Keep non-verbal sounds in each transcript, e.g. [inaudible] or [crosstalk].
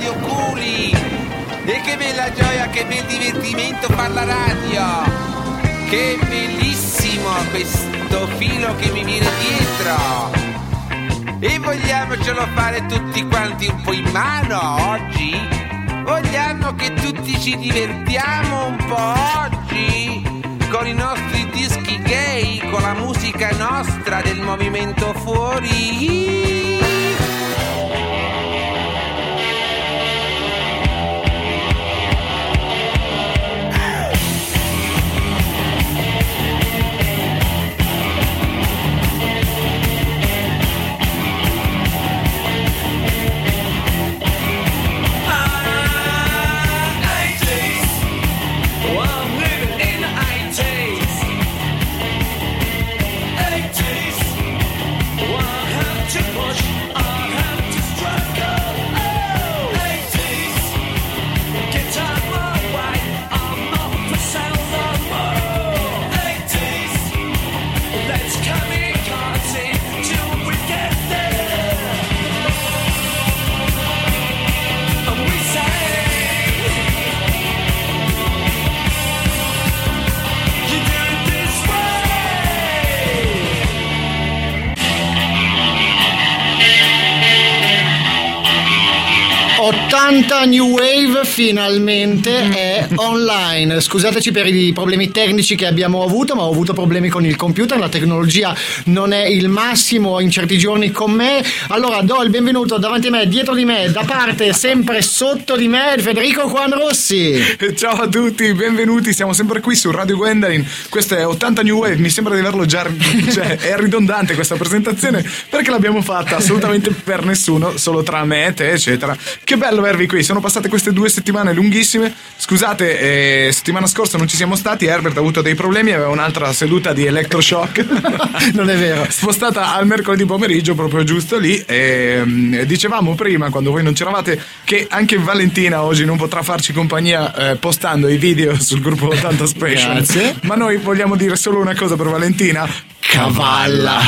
Radio Culi! E che bella gioia, che bel divertimento far la radio! Che bellissimo questo filo che mi viene dietro! E vogliamocelo fare tutti quanti un po' in mano oggi? Vogliamo che tutti ci divertiamo un po' oggi? Con i nostri dischi gay, con la musica nostra del movimento fuori? Santa New Wave finalmente è online. Scusateci per i problemi tecnici che abbiamo avuto, ma ho avuto problemi con il computer, la tecnologia non è il massimo in certi giorni con me. Allora do il benvenuto davanti a me, dietro di me, da parte, sempre sotto di me, Federico Juan Rossi. Ciao a tutti, benvenuti, siamo sempre qui su Radio Gwendolyn. Questo è 80 New Wave, mi sembra di averlo già... cioè è ridondante questa presentazione perché l'abbiamo fatta assolutamente per nessuno, solo tra me e te, eccetera. Che bello avervi avervi qui. Sono passate queste due settimane lunghissime. Scusate, eh, settimana scorsa non ci siamo stati. Herbert ha avuto dei problemi. Aveva un'altra seduta di electroshock. [laughs] non è vero. Spostata al mercoledì pomeriggio, proprio giusto lì. E, eh, dicevamo prima, quando voi non c'eravate, che anche Valentina oggi non potrà farci compagnia eh, postando i video sul gruppo 80 Special. Grazie. Ma noi vogliamo dire solo una cosa per Valentina cavalla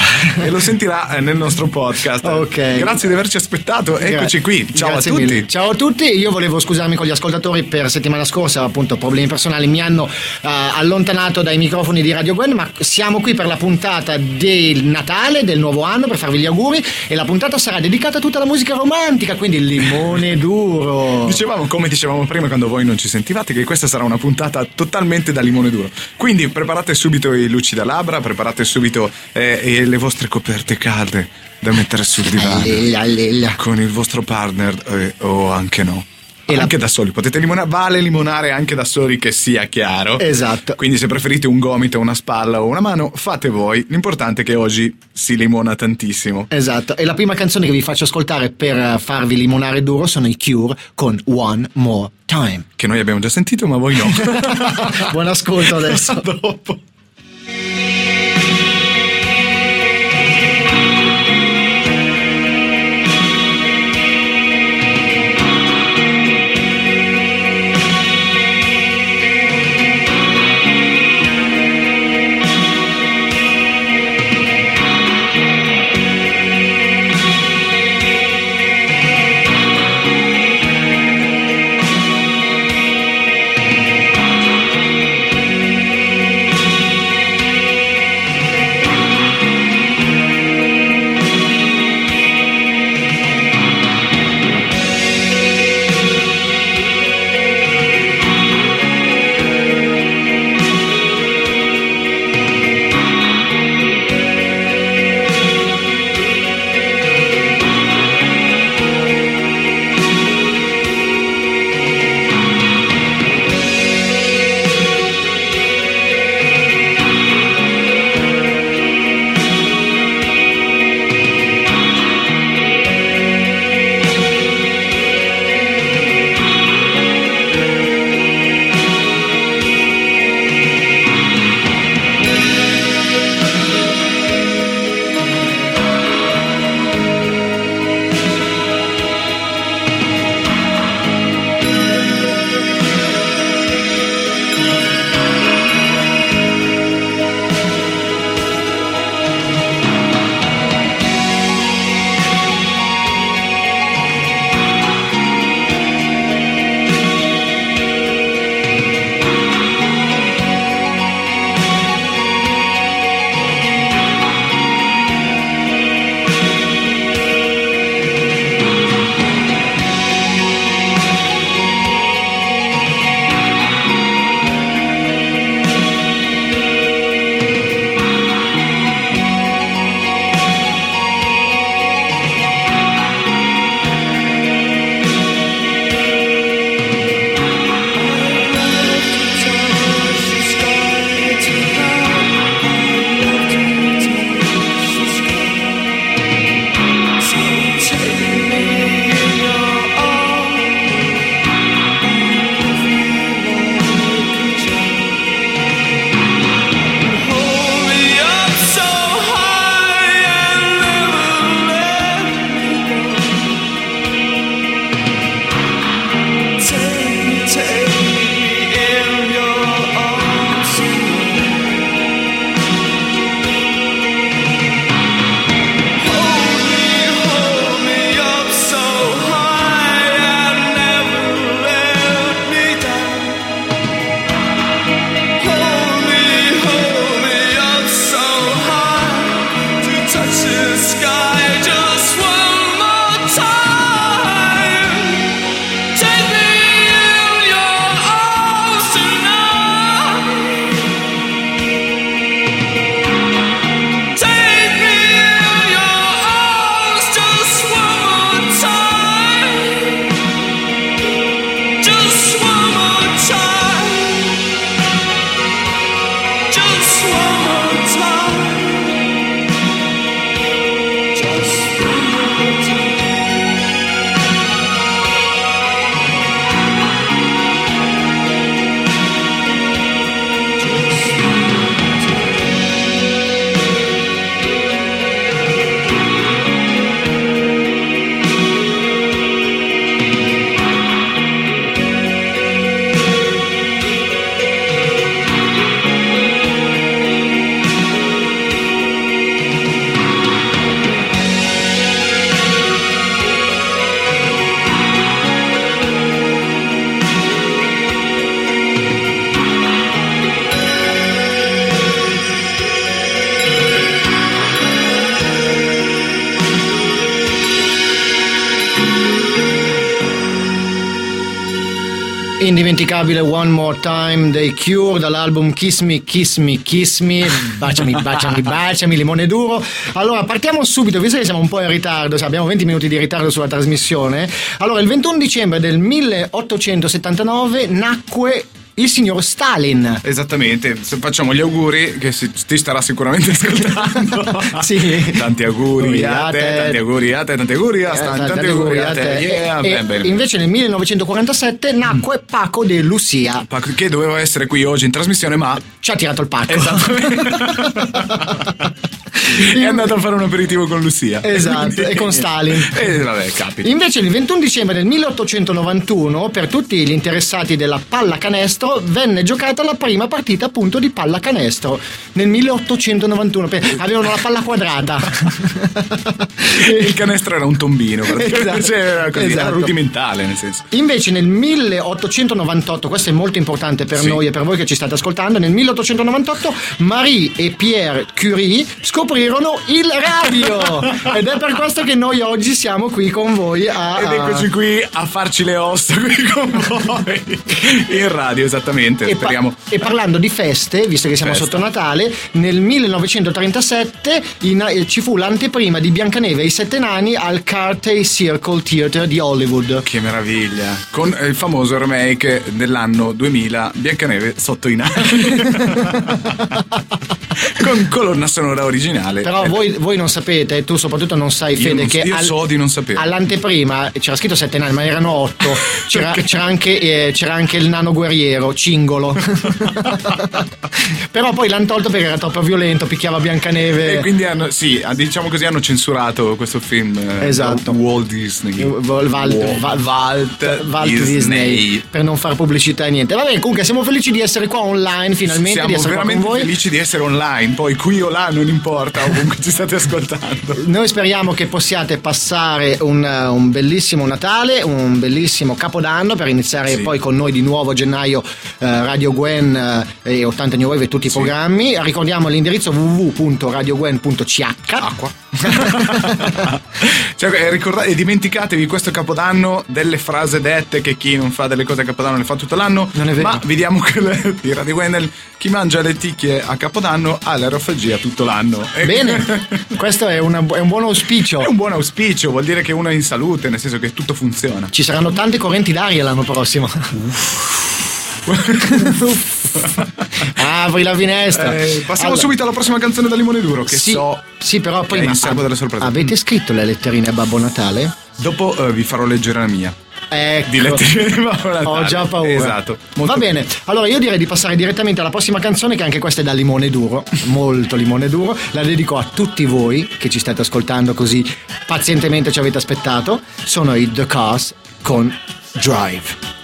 e lo sentirà eh, nel nostro podcast. Ok. Grazie di averci aspettato. Eccoci qui. Ciao Grazie a tutti. Mille. Ciao a tutti. Io volevo scusarmi con gli ascoltatori per settimana scorsa, appunto, problemi personali mi hanno uh, allontanato dai microfoni di Radio Gwen, ma siamo qui per la puntata del Natale, del nuovo anno, per farvi gli auguri e la puntata sarà dedicata a tutta la musica romantica, quindi il limone [laughs] duro. Dicevamo, come dicevamo prima quando voi non ci sentivate, che questa sarà una puntata totalmente da limone duro. Quindi preparate subito i lucidi labbra, preparate subito subito eh, le vostre coperte calde da mettere sul divano allella, allella. con il vostro partner eh, o anche no. E anche la... da soli, potete limonare, vale limonare anche da soli che sia chiaro. Esatto. Quindi se preferite un gomito, una spalla o una mano, fate voi. L'importante è che oggi si limona tantissimo. Esatto. E la prima canzone che vi faccio ascoltare per farvi limonare duro sono i Cure con One More Time. Che noi abbiamo già sentito, ma voi no. [laughs] Buon ascolto adesso. A [laughs] dopo. L'indimenticabile One More Time dei Cure dall'album Kiss Me, Kiss Me, Kiss Me, baciami, baciami, baciami, limone duro. Allora, partiamo subito, visto che siamo un po' in ritardo, cioè abbiamo 20 minuti di ritardo sulla trasmissione. Allora, il 21 dicembre del 1879 nacque il signor Stalin. Esattamente, facciamo gli auguri che si, ti starà sicuramente [laughs] ascoltando. sì. Tanti auguri a te, tanti auguri a te, tanti auguri a Eh, Stan, tanti auguri a te. Yeah, E- bene. Invece nel 1947 nacque Paco de Lucia. Pac- Che doveva essere qui oggi in trasmissione, ma Ci ha tirato il pacco. Esatto. [laughs] [laughs] è andato a fare un aperitivo con Lucia. Esatto, e con [laughs] Stalin. E vabbè, capita. Invece il 21 dicembre del 1891, per tutti gli interessati della pallacanestro, venne giocata la prima partita appunto di pallacanestro. Nel 1891 Pe- avevano la palla quadrata. [laughs] Il canestro era un tombino. Esatto. Cioè, era, così, era Esatto. rudimentale, nel senso. Invece nel 1898, questo è molto importante per Sì. noi e per voi che ci state ascoltando, nel 1898 Marie e Pierre Curie scoprirono il radio ed è per questo che noi oggi siamo qui con voi a... Ed eccoci qui a farci le ossa qui con voi. In radio, esattamente. E, pa- Speriamo. e parlando di feste, visto che siamo Festa. sotto Natale, nel 1937 in- eh, ci fu l'anteprima di Biancaneve e i Sette Nani al Carthay Circle Theatre di Hollywood. Che meraviglia! Con eh, il famoso remake dell'anno 2000, Biancaneve sotto i navi. [laughs] con colonna sonora originale. Però Eh, voi, voi non sapete, tu soprattutto non sai, Io Fede, non- che io so di non sapere. all'anteprima c'era scritto Sette Nani, ma erano otto. [laughs] C'era, c'era anche, eh, c'era anche il nano guerriero, Cingolo. [laughs] Però poi l'hanno tolto perché era troppo violento, picchiava Biancaneve. E quindi hanno, sì, diciamo così, hanno censurato questo film. eh, Esatto. Walt Disney. Walt, Walt, Walt- Walt- Walt Disney. per non fare pubblicità e niente. Va bene, comunque siamo felici di essere qua online finalmente, Siamo di essere qua con veramente voi. felici di essere online, poi qui o là non importa, [laughs] ovunque ci state ascoltando. Noi speriamo che possiate passare un, eh, un bellissimo Natale, un bellissimo Capodanno per iniziare Sì. poi con noi di nuovo a gennaio eh, Radio Gwen eh, e 80 New Wave e tutti i programmi. Ricordiamo l'indirizzo www.radiogwen.ch. Acqua. [laughs] cioè, eh, ricordate, e dimenticatevi questo capodanno delle frase dette che chi non fa delle cose a capodanno le fa tutto l'anno. Non è vero. Ma vi diamo quelle di Radio Wendell. Chi mangia le ticchie a capodanno ha l'aerofagia tutto l'anno. E- Bene, [laughs] questo è, una- è un buon È auspicio. un buon auspicio, vuol dire che uno è in salute, nel senso che tutto funziona. Ci saranno tante correnti d'aria l'anno prossimo. [laughs] Apri la finestra. Eh, passiamo Allora, subito alla prossima canzone da Limone Duro, che sì, so. sì, però è prima delle sorprese. avete scritto le letterine a Babbo Natale? Dopo eh, vi farò leggere la mia. Ecco. Di letterine di Babbo Natale. Ho già paura. Esatto. molto Va bene, allora io direi di passare direttamente alla prossima canzone, che anche questa è da limone duro, molto limone duro. La dedico a tutti voi che ci state ascoltando così pazientemente ci avete aspettato. Sono i The Cars con Drive.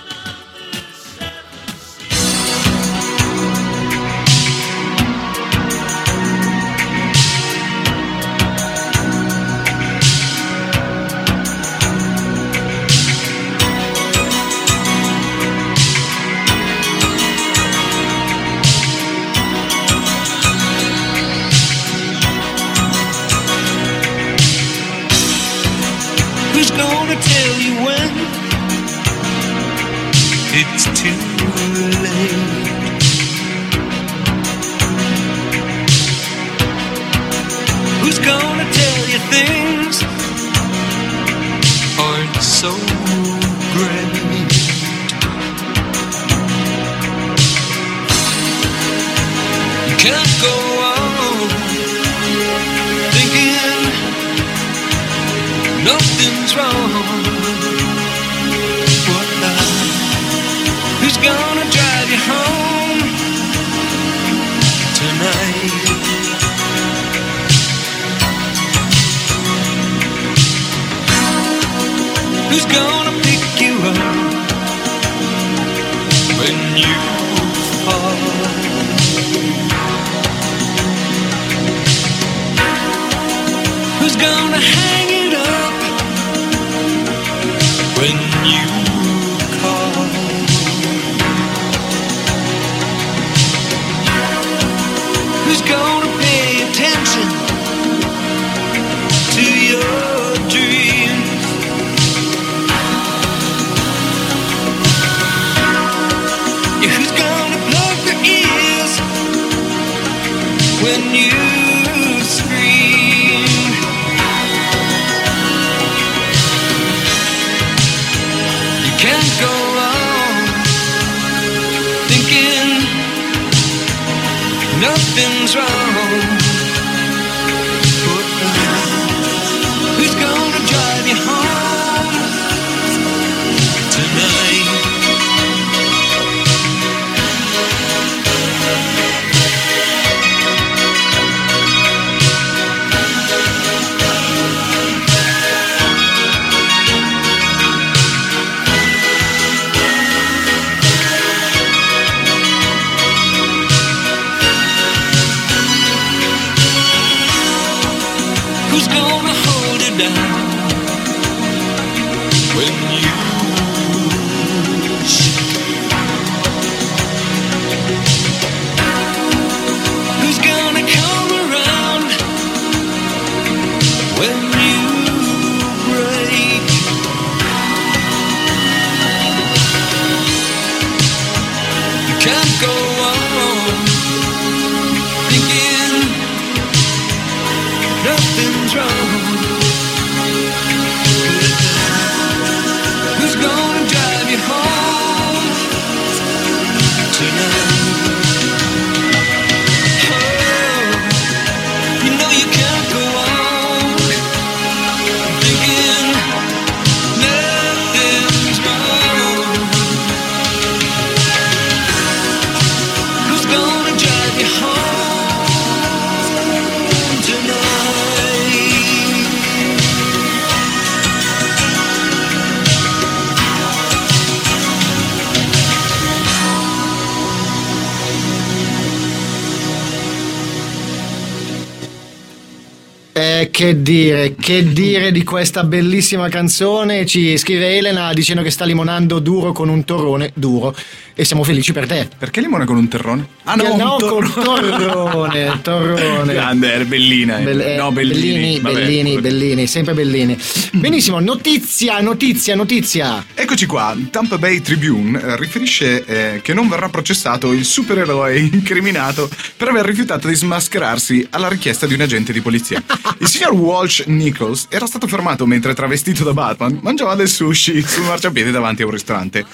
Che dire, che dire di questa bellissima canzone? Ci scrive Elena dicendo che sta limonando duro con un torrone duro e siamo felici per te. Perché limona con un terrone? Ah no, no, un con torrone, [laughs] torrone. Grande, era bellina. eh. Bell- eh, no, Bellini. Bellini, vabbè. Bellini, Bellini, sempre Bellini. Benissimo, notizia, notizia, notizia. Eccoci qua, Tampa Bay Tribune eh, riferisce eh, che non verrà processato il supereroe [laughs] incriminato per aver rifiutato di smascherarsi alla richiesta di un agente di polizia. [laughs] Il signor Walsh Nichols era stato fermato mentre travestito da Batman mangiava del sushi sul marciapiede davanti a un ristorante.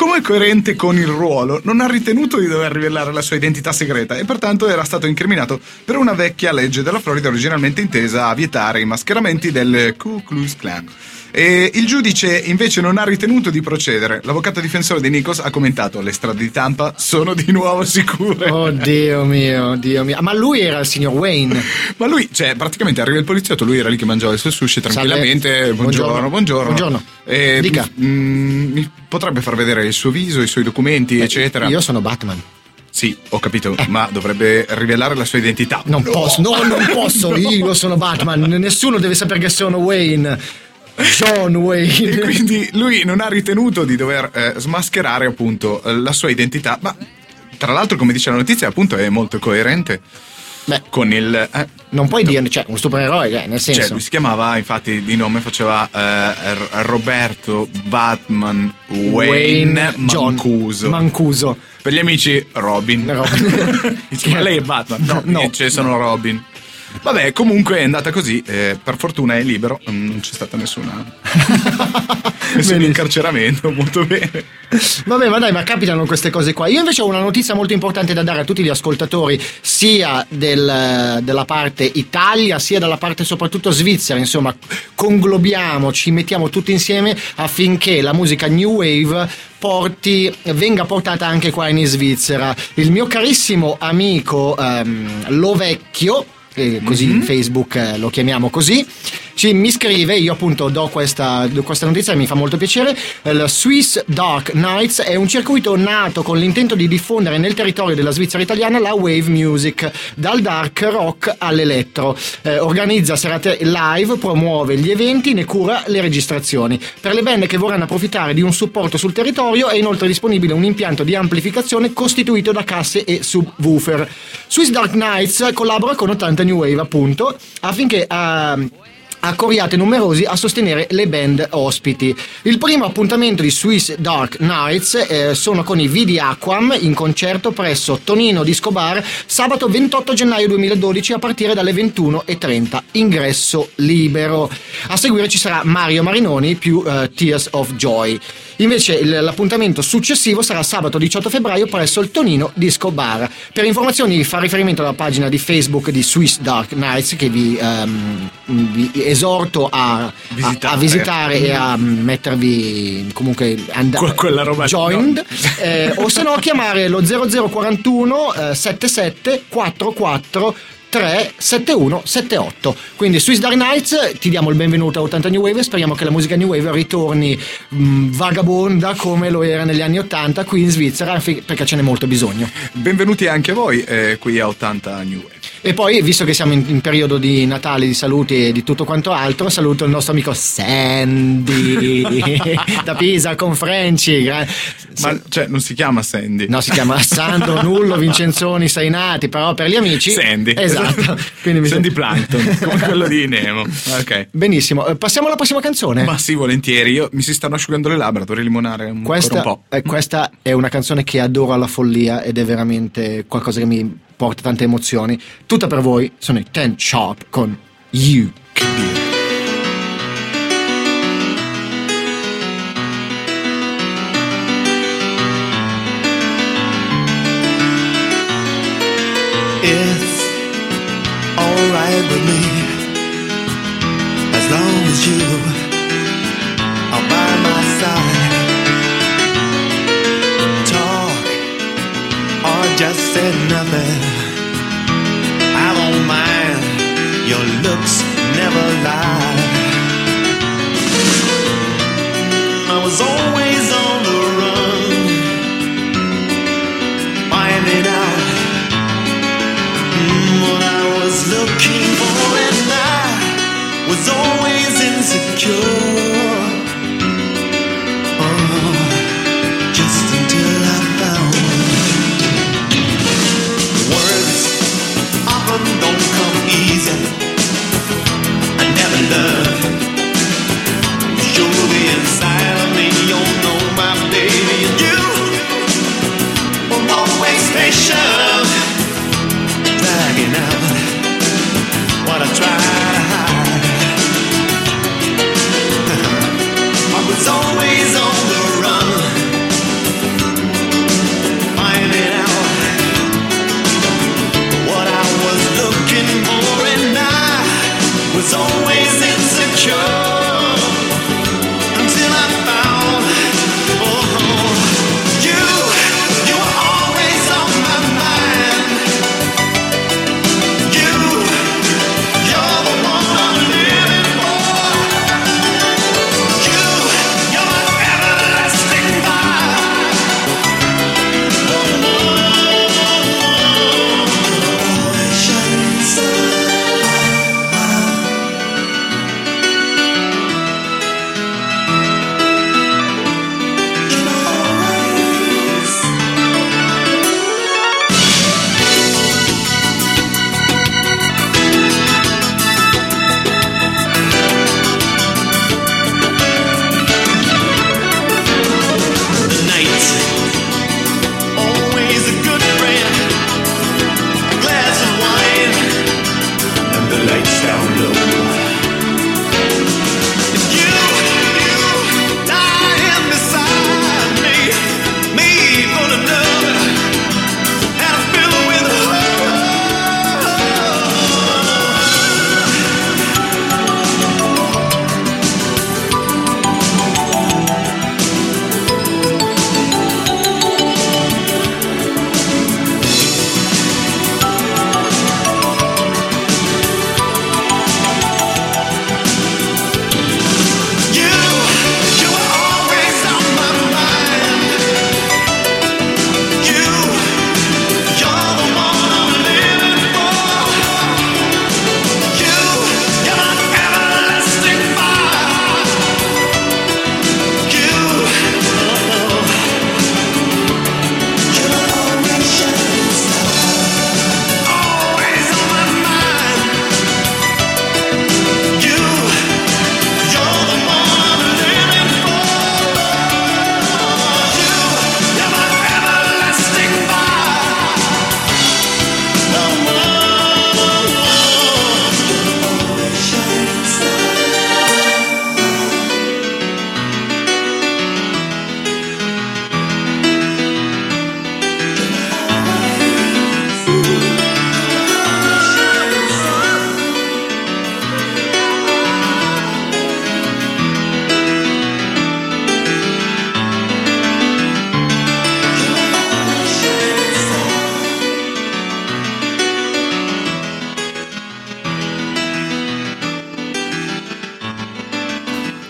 Come coerente con il ruolo, non ha ritenuto di dover rivelare la sua identità segreta e pertanto era stato incriminato per una vecchia legge della Florida originalmente intesa a vietare i mascheramenti del Ku Klux Klan. E il giudice invece non ha ritenuto di procedere. L'avvocato difensore di Nichols ha commentato: Le strade di Tampa sono di nuovo sicure. Oh Dio mio, Dio mio. Ma lui era il signor Wayne. [laughs] Ma lui, cioè, praticamente arriva il poliziotto, lui era lì che mangiava il suo sushi tranquillamente. Buongiorno, buongiorno. Buongiorno. E, Dica. mm, mi potrebbe far vedere il suo viso, i suoi documenti, eccetera. Io sono Batman. Sì, ho capito, ma dovrebbe rivelare la sua identità. Non posso, no, non posso. [laughs] Io sono Batman. Nessuno deve sapere che sono Wayne. John E Wayne. quindi lui non ha ritenuto di dover eh, smascherare appunto eh, la sua identità, ma tra l'altro come dice la notizia appunto è molto coerente Beh, con il... eh, non puoi dire, cioè, un supereroe, eh, nel cioè senso. lui si chiamava infatti di nome faceva eh, Roberto Batman Wayne, John Mancuso. Mancuso. per gli amici Robin. Robin. [laughs] Lei è Batman? No, No. no. c'è sono Robin. Vabbè, comunque è andata così, eh, per fortuna è libero, mm, non c'è stata nessuna [laughs] nessun incarceramento, molto bene. Vabbè, ma dai, ma capitano queste cose qua. Io invece ho una notizia molto importante da dare a tutti gli ascoltatori, sia del- della parte Italia, sia dalla parte soprattutto svizzera. Insomma, conglobiamo, ci mettiamo tutti insieme affinché la musica New Wave porti, venga portata anche qua in Svizzera. Il mio carissimo amico ehm, Lo Vecchio, così in Facebook eh, lo chiamiamo così, ci, mi scrive, io appunto do questa, do questa notizia e mi fa molto piacere, il Swiss Dark Nights è un circuito nato con l'intento di diffondere nel territorio della Svizzera italiana la wave music, dal dark rock all'elettro. Eh, organizza serate live, promuove gli eventi, ne cura le registrazioni. Per le band che vorranno approfittare di un supporto sul territorio è inoltre disponibile un impianto di amplificazione costituito da casse e subwoofer. Swiss Dark Nights collabora con 80 New Wave appunto affinché... accorriate numerosi a sostenere le band ospiti. Il primo appuntamento di Swiss Dark Nights eh, sono con i Vidi Aquam in concerto presso Tonino Disco Bar sabato 28 gennaio 2012 a partire dalle 21.30. Ingresso libero. A seguire ci sarà Mario Marinoni più eh, Tears of Joy. Invece l'appuntamento successivo sarà sabato 18 febbraio presso il Tonino Disco Bar. Per informazioni fa riferimento alla pagina di Facebook di Swiss Dark Nights che vi, ehm, vi esorto a a- Visitare. a, visitare e a mettervi comunque and- Que- quella roba- joined no. eh, o se no chiamare lo 0041 eh, 77 44 37178 quindi Swiss Dark Nights ti diamo il benvenuto a 80 New Wave speriamo che la musica New Wave ritorni mh, vagabonda come lo era negli anni 80 qui in Svizzera perché ce n'è molto bisogno Benvenuti anche voi eh, qui a 80 New Wave. E poi, visto che siamo in, in periodo di Natale, di saluti e di tutto quanto altro, saluto il nostro amico Sandy [laughs] da Pisa con Franci. Gra- Ma cioè, non si chiama Sandy. No, si chiama Sandro Nullo Vincenzoni Sainati, però per gli amici. Sandy. Esatto. Quindi mi Sandy Plankton, come quello di Nemo. Ok. Benissimo, eh, passiamo alla prossima canzone. Ma sì, volentieri. Io mi si stanno asciugando le labbra, dovrei limonare un, Questa, un po'. eh, questa è una canzone che adoro alla follia ed è veramente qualcosa che mi porta tante emozioni. Tutta per voi sono i Ten Sharp con You. It's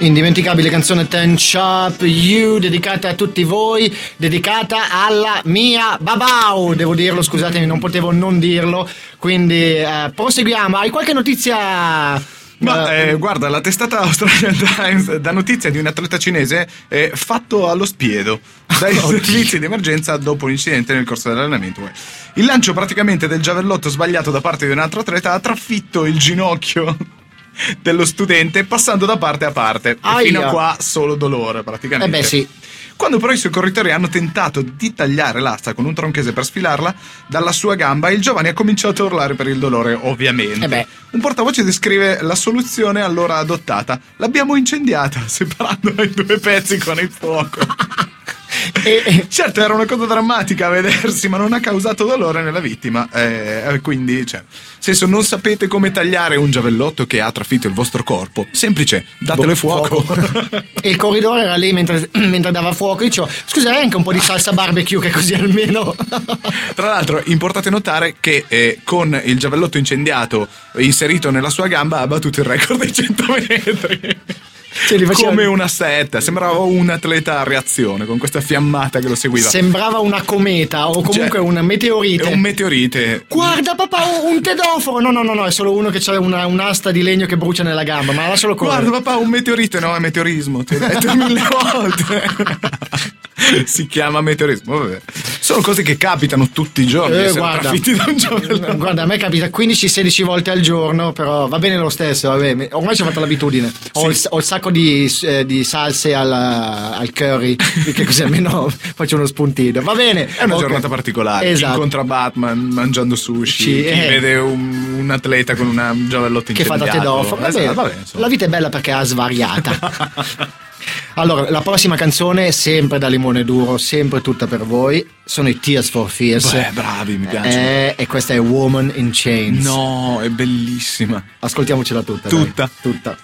indimenticabile canzone Ten Shop You, dedicata a tutti voi, dedicata alla mia babau, devo dirlo, scusatemi, non potevo non dirlo, quindi eh, proseguiamo. Hai qualche notizia? Ma eh, eh, guarda, la testata Australian [laughs] Times dà notizia di un atleta cinese eh, fatto allo spiedo dai [laughs] servizi di emergenza dopo un incidente nel corso dell'allenamento. Il lancio praticamente del giavellotto sbagliato da parte di un altro atleta ha trafitto il ginocchio dello studente passando da parte a parte. E Aia. fino a qua solo dolore praticamente. Eh beh, sì. Quando però i soccorritori hanno tentato di tagliare l'asta con un tronchese per sfilarla dalla sua gamba, il giovane ha cominciato a urlare per il dolore, ovviamente. Eh. Un portavoce descrive la soluzione allora adottata. L'abbiamo incendiata, [laughs] separandola in due pezzi con il fuoco. E- e- certo, era una cosa drammatica a vedersi, ma non ha causato dolore nella vittima. Eh, eh, quindi, cioè, senso, non sapete come tagliare un giavellotto che ha trafitto il vostro corpo. Semplice, datele fuoco. E [laughs] il corridore era lì mentre, [clears throat] mentre dava fuoco. Io dicevo, scusa, anche un po' di salsa barbecue che così almeno. [laughs] Tra l'altro, importante notare che eh, con il giavellotto incendiato inserito nella sua gamba ha battuto il record dei 100 metri. Li faceva- Come una setta, sembrava un atleta a reazione con questa fiammata che lo seguiva. Sembrava una cometa o comunque Cioè, un meteorite. È un meteorite. Guarda papà, un- tedoforo! No, no, no, no, è solo uno che ha una, un'asta di legno che brucia nella gamba, ma lascialo correre. Guarda papà, un meteorite, no, è meteorismo, ti ho detto [laughs] mille volte. si chiama meteorismo, vabbè. Sono cose che capitano tutti i giorni, Eh, guarda. Guarda, a me capita 15-16 volte al giorno, però va bene lo stesso. Vabbè. Ormai ci ho fatto l'abitudine. Ho, il, ho il sacco di, eh, di salse al, al curry, [laughs] che così almeno faccio uno spuntino. Va bene. È una ok. giornata particolare. Chi Esatto. incontra Batman mangiando sushi, Sì, chi eh. vede un, un atleta con una giavellotto che fa da tedoforo. Va Esatto, bene. vabbè, insomma. La vita è bella perché è svariata. [laughs] allora, la prossima canzone, sempre da Limone Duro, sempre tutta per voi, sono i Tears for Fears. Beh, bravi, mi piace. Eh, e questa è Woman in Chains. No, è bellissima. Ascoltiamocela tutta. Tutta. dai. Tutta.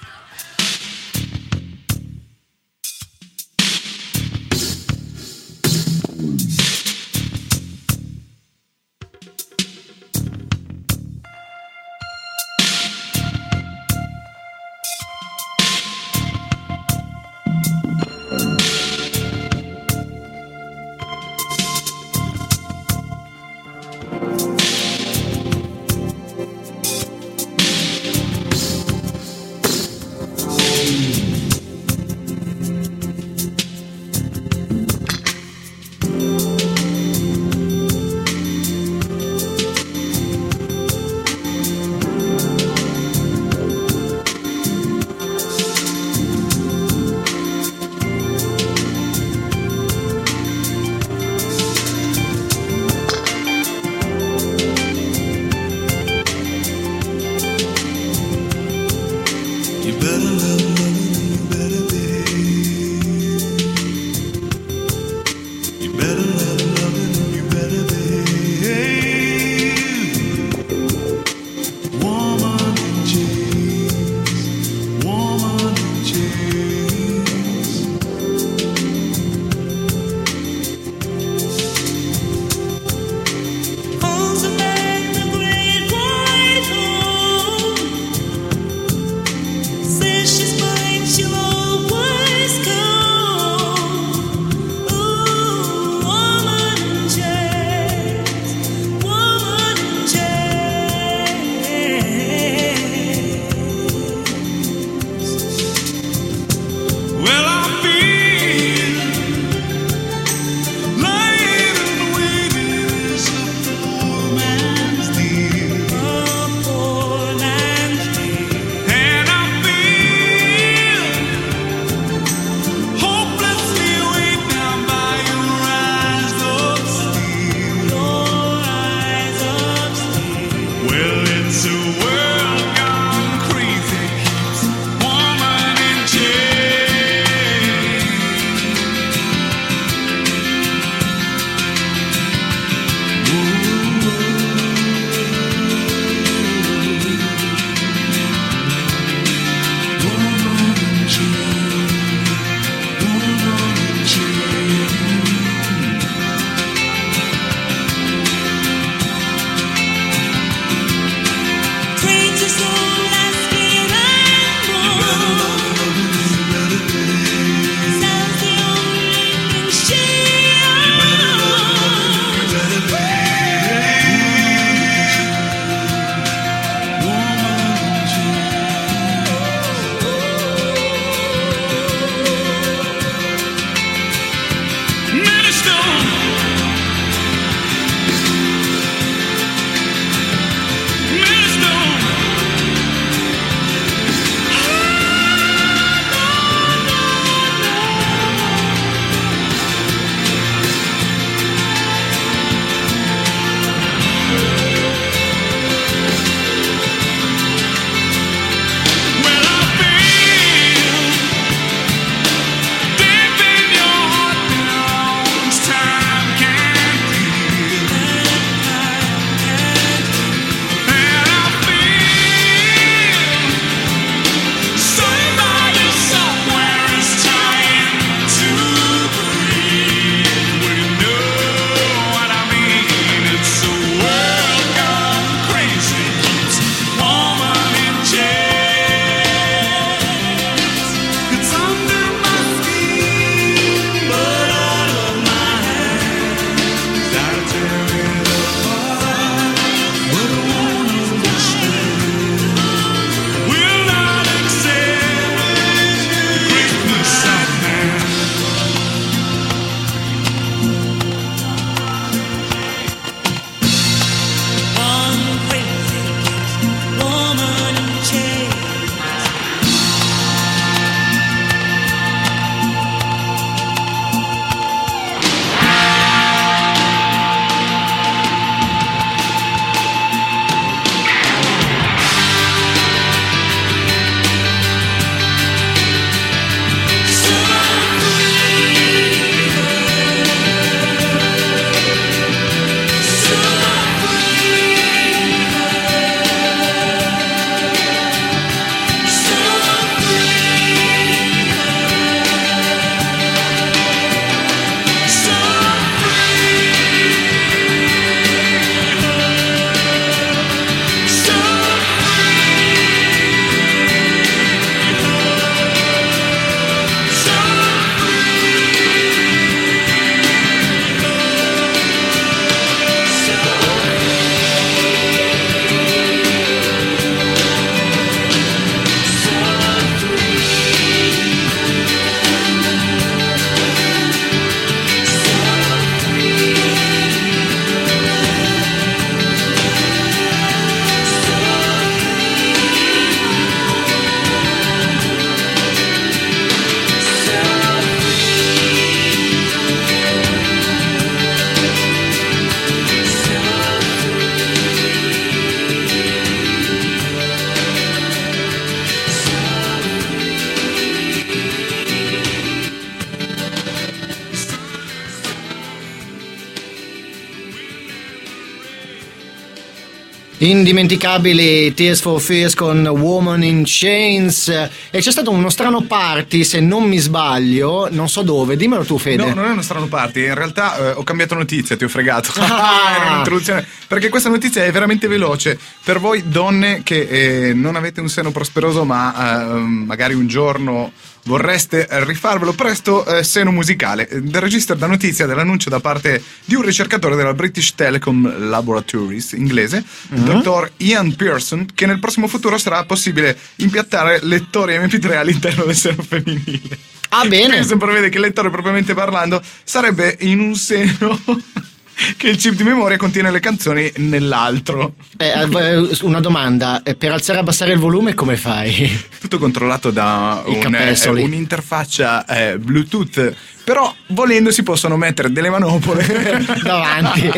He Indimenticabili Tears for Fears con Woman in Chains e c'è stato uno strano party se non mi sbaglio, non so dove, dimmelo tu Fede. No, non è uno strano party, in realtà eh, ho cambiato notizia, ti ho fregato. Ah. [laughs] [laughs] Era un'introduzione. Perché questa notizia è veramente veloce. Per voi donne che eh, non avete un seno prosperoso, ma eh, magari un giorno vorreste rifarvelo presto, eh, seno musicale. Eh, Registra da notizia dell'annuncio da parte di un ricercatore della British Telecom Laboratories inglese, il dottor Ian Pearson, che nel prossimo futuro sarà possibile impiattare lettori MP3 all'interno del seno femminile. Ah bene, Questo prevede che il lettore, propriamente parlando, sarebbe in un seno [laughs] che il chip di memoria contiene le canzoni nell'altro. Eh, eh, una domanda, eh, per alzare e abbassare il volume come fai? Tutto controllato da un, eh, un'interfaccia eh, Bluetooth. Però volendo si possono mettere delle manopole [laughs] Davanti.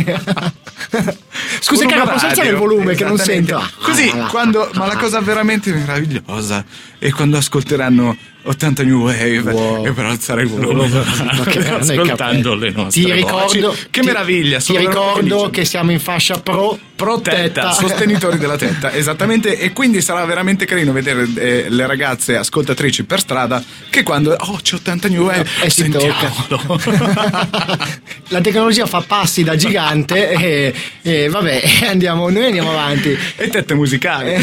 Scusa cara, posso alzare il volume che non sento? Così, ah, quando, ma la cosa veramente meravigliosa è quando ascolteranno 80 New Wave Wow. e per alzare il volume grande [laughs] ascoltando le nostre Ti ricordo, voci. Che ti- meraviglia, Ti ricordo felice. che siamo in fascia pro Protetta, sostenitori della tetta, [laughs] esattamente. E quindi sarà veramente carino vedere eh, le ragazze ascoltatrici per strada che quando oh c'è 80 new E si sentiamolo. [laughs] La tecnologia fa passi da gigante e, e vabbè, [laughs] andiamo, noi andiamo avanti. e tette musicali.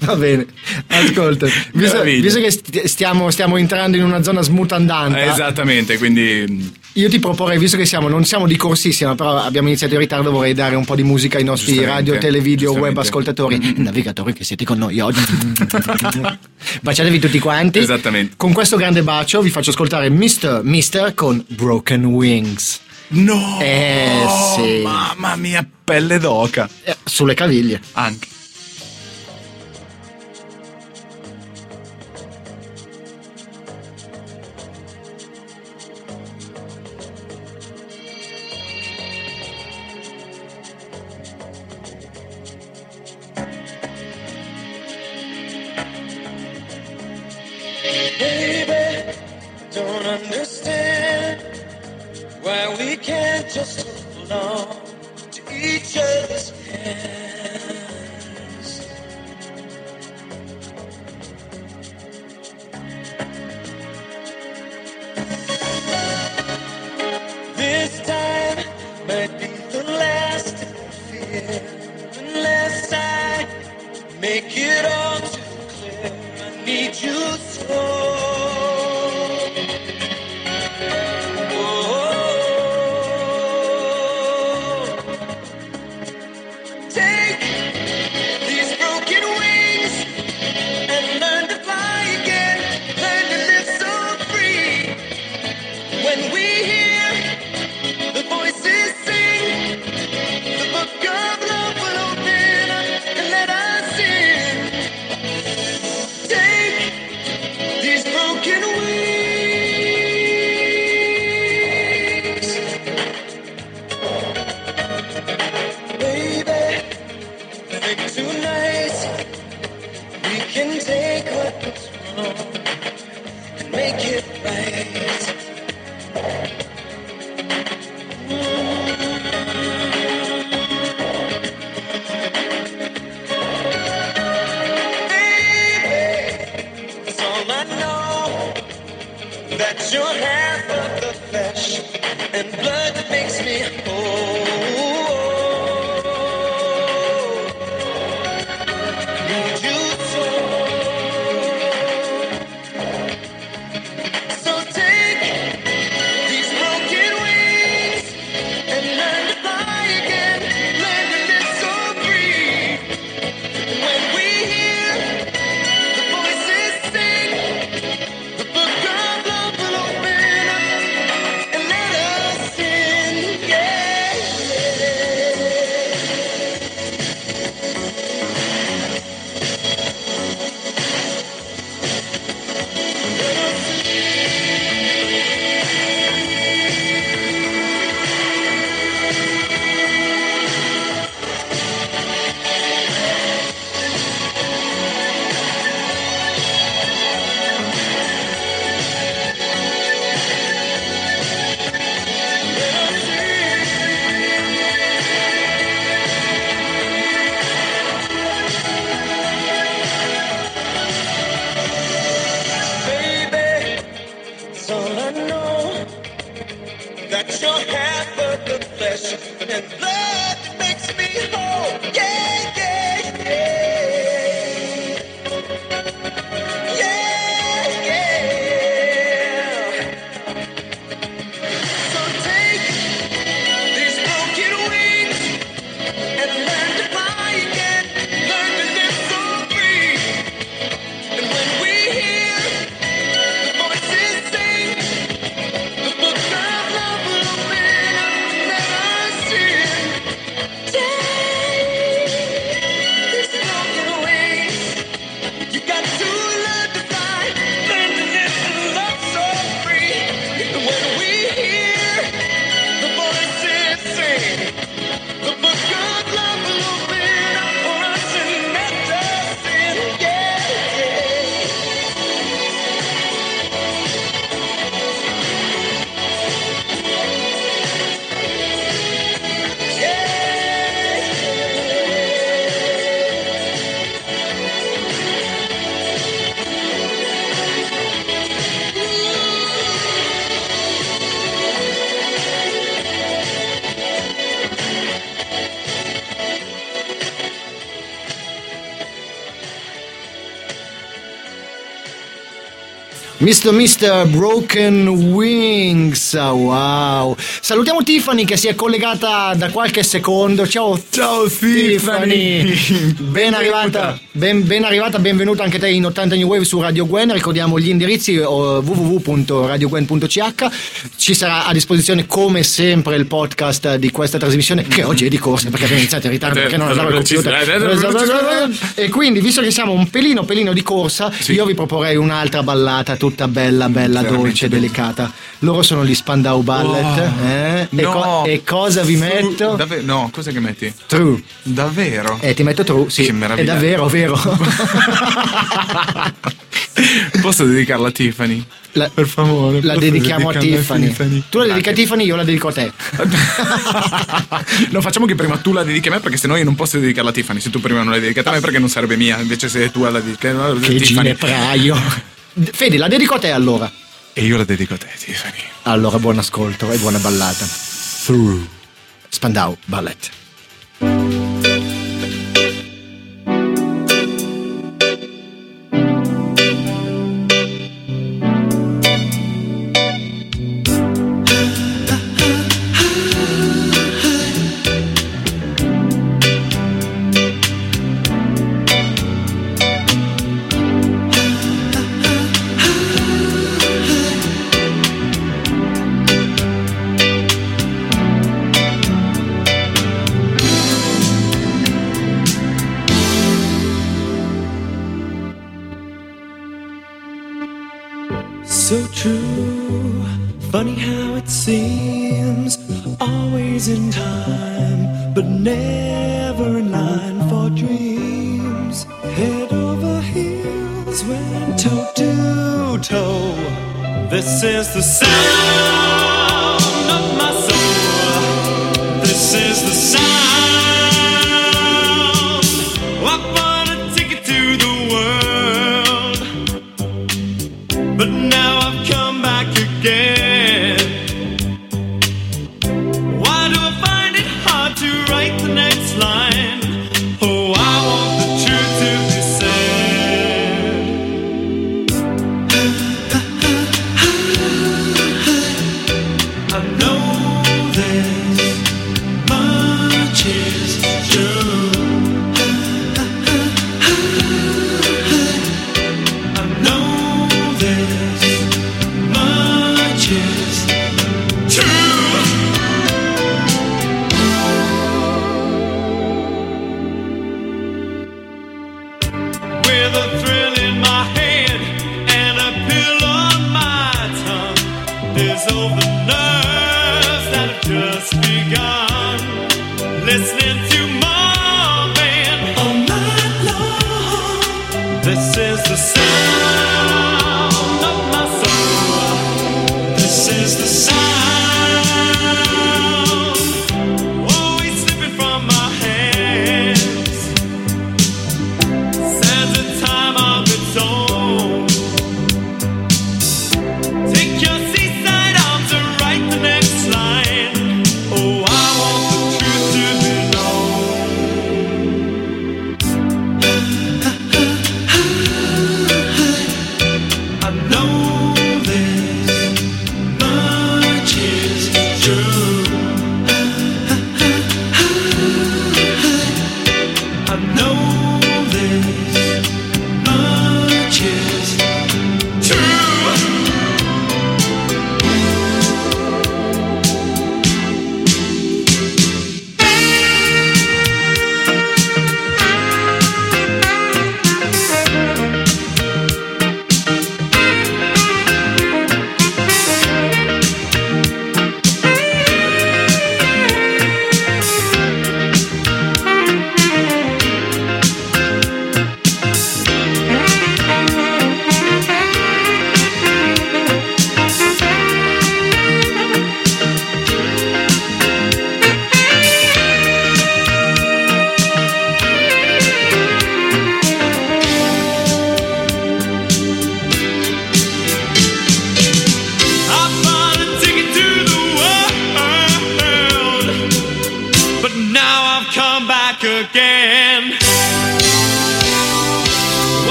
Va bene, ascolta, visto, visto che st- stiamo, stiamo entrando in una zona smutandante, Eh, Esattamente, quindi io ti proporrei, visto che siamo, non siamo di corsissima, però abbiamo iniziato in ritardo, vorrei dare un po' di musica ai nostri radio, televideo, web ascoltatori, navigatori che siete con noi oggi. [laughs] Baciatevi tutti quanti. Esattamente. Con questo grande bacio vi faccio ascoltare Mr. Mister con Broken Wings. no! Eh, sì. Mamma mia, pelle d'oca. Eh, sulle caviglie. Anche. Mr. Mr. Broken Wings, wow. Salutiamo Tiffany che si è collegata da qualche secondo. Ciao, Ciao Tiffany. Ben arrivata, ben, ben arrivata, benvenuta anche te in 80 New Wave su Radio Gwen. Ricordiamo gli indirizzi oh, www.radiogwen.ch. Ci sarà a disposizione come sempre il podcast di questa trasmissione che oggi è di corsa perché abbiamo iniziato in ritardo perché non andava il computer. E quindi, visto che siamo un pelino pelino di corsa, Sì. io vi proporrei un'altra ballata tutta bella, bella, dolce, delicata. Loro sono gli Spandau Ballet. Oh, eh? e, no. co- e cosa vi metto? Dave- no, cosa che metti? True. Davvero? Eh, ti metto true, sì. Che È meraviglia. davvero, vero. [laughs] [laughs] Posso dedicarla a Tiffany? La- per favore. La dedichiamo a dedicarla Tiffany. Tu la dedichi a. Tiffany, io la dedico a te. [laughs] no, facciamo che prima tu la dedichi a me perché sennò io non posso dedicarla a Tiffany. Se tu prima non l'hai dedicata a me perché non sarebbe mia. Invece se tu la dedichi a Che Tiffany. ginepraio. [laughs] Fede, la dedico a te allora. E io la dedico a te, Tiffany. Allora, buon ascolto e buona ballata. Through. Spandau Ballet.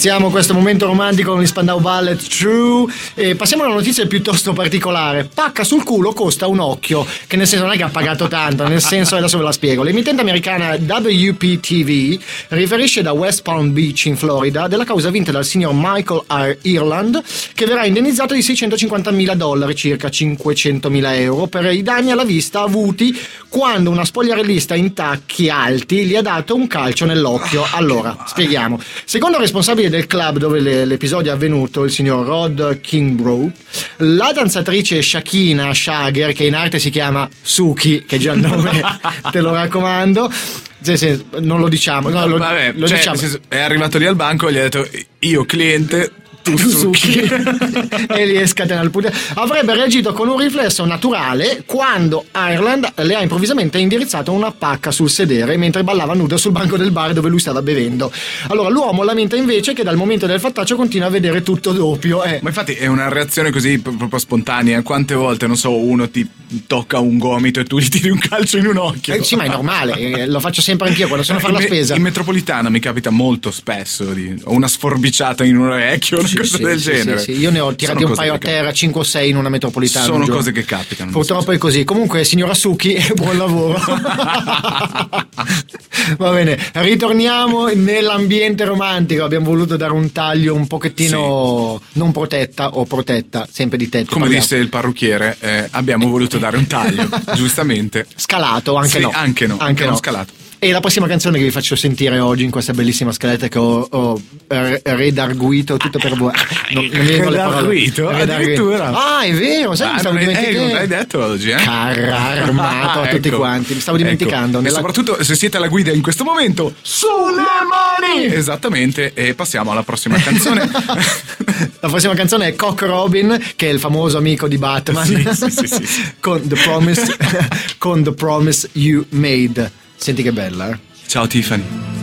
Spezziamo questo momento romantico con gli Spandau Ballet True e passiamo a una notizia piuttosto particolare. Pacca sul culo costa un occhio, che nel senso non è che ha pagato tanto, nel senso adesso ve la spiego. L'emittente americana WPTV riferisce da West Palm Beach in Florida della causa vinta dal signor Michael R. Ireland che verrà indennizzato di 650 mila dollari, circa 500 mila euro, per i danni alla vista avuti quando una spogliarellista in tacchi alti gli ha dato un calcio nell'occhio. Allora, spieghiamo. Secondo il responsabile del club dove le- l'episodio è avvenuto, il signor Rod Kingbrough, la danzatrice Shakina Shager, che in arte si chiama Suki, che già il nome, [laughs] te lo raccomando. Sì, sì, non lo diciamo, no, lo, Vabbè, lo cioè, diciamo. è arrivato lì al banco e gli ha detto io cliente, Suzuki [laughs] e lì è scatenato il punto. Avrebbe reagito con un riflesso naturale quando Ireland le ha improvvisamente indirizzato una pacca sul sedere mentre ballava nudo sul banco del bar dove lui stava bevendo. Allora l'uomo lamenta invece che dal momento del fattaccio continua a vedere tutto doppio. Eh. Ma infatti è una reazione così proprio spontanea. Quante volte, non so, uno ti tocca un gomito e tu gli tiri un calcio in un occhio? Eh, sì, ma è normale, eh, lo faccio sempre anch'io quando sono a fare la me- spesa. In metropolitana mi capita molto spesso di ho una sforbiciata in un orecchio, Sì, cosa sì, del sì, genere. sì. Io ne ho tirati un cose paio a terra, 5 o 6 in una metropolitana. Sono un cose che capitano. Purtroppo è così. Comunque, signora Suki, [laughs] buon lavoro. [laughs] Va bene, ritorniamo nell'ambiente romantico. Abbiamo voluto dare un taglio un pochettino non protetta o protetta, sempre di tette. Come parliamo. disse il parrucchiere, eh, abbiamo voluto dare un taglio, [laughs] giustamente. Scalato, anche no. anche no, abbiamo scalato. E la prossima canzone che vi faccio sentire oggi in questa bellissima scaletta che ho, ho re- redarguito tutto per voi. [laughs] Non, non mi vengono le parole. Redarguito? Ah, è vero, sai, mi Ah, stavo non hai- eh, dimenticando. non l'hai detto oggi, eh? Carra armato a [laughs] tutti Ecco. quanti, mi stavo Ecco. dimenticando. E Nella- soprattutto se siete alla guida in questo momento, sulle mani! Esattamente, e passiamo alla prossima canzone. [laughs] La prossima canzone è Cock Robin, che è il famoso amico di Batman, Sì, sì, sì, sì, sì. con, The Promise, con The Promise You Made. Senti che bella, eh? Ciao Tiffany.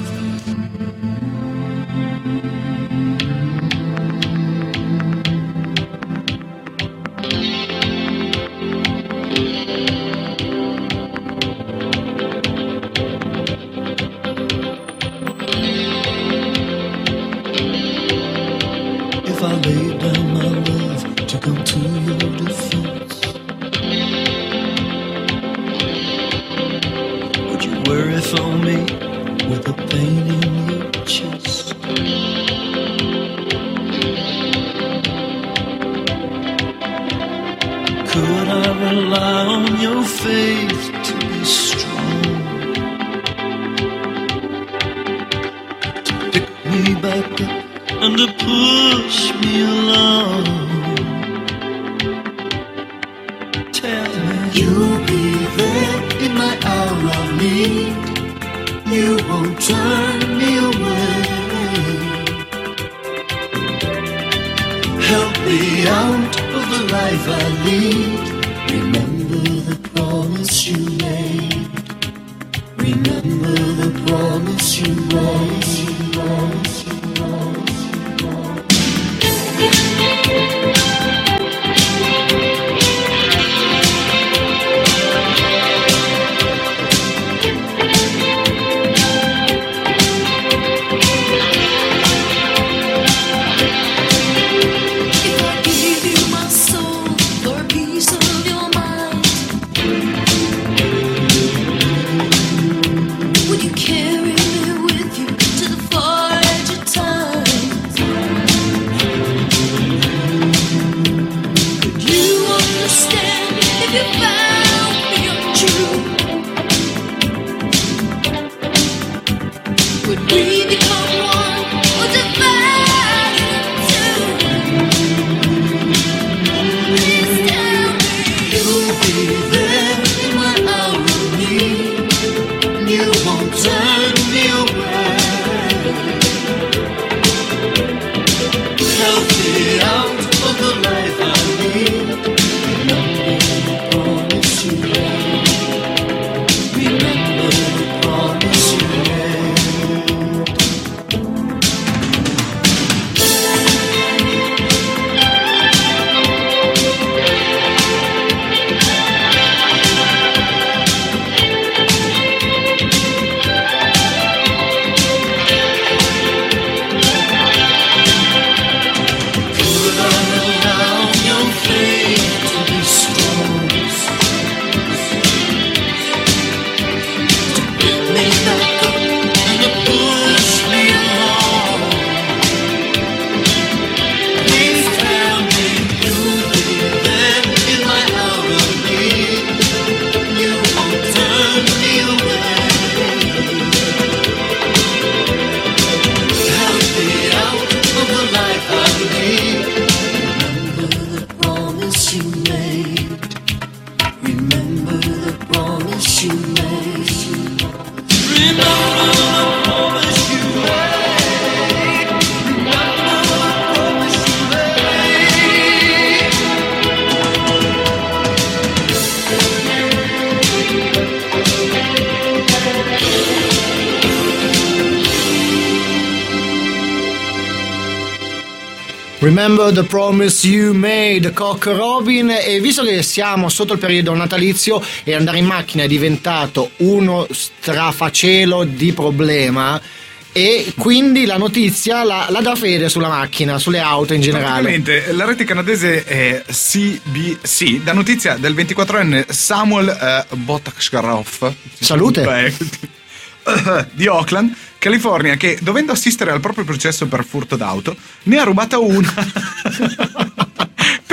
Me back and to push me along. Tell me you'll be there in my hour of need. You won't turn me away. Help me out of the life I lead. Remember the promise you made. Remember the promise you made. Promise you made. Remember the promise you made, Cock Robin. E visto che siamo sotto il periodo natalizio e andare in macchina è diventato uno strafacelo di problema. E quindi la notizia la, la dà fede sulla macchina, sulle auto in generale. La rete canadese è CBC, da notizia del 24enne Samuel eh, Botakshkarov. Salute. Beh, [laughs] di Oakland, California, che dovendo assistere al proprio processo per furto d'auto, ne ha rubata una. [laughs]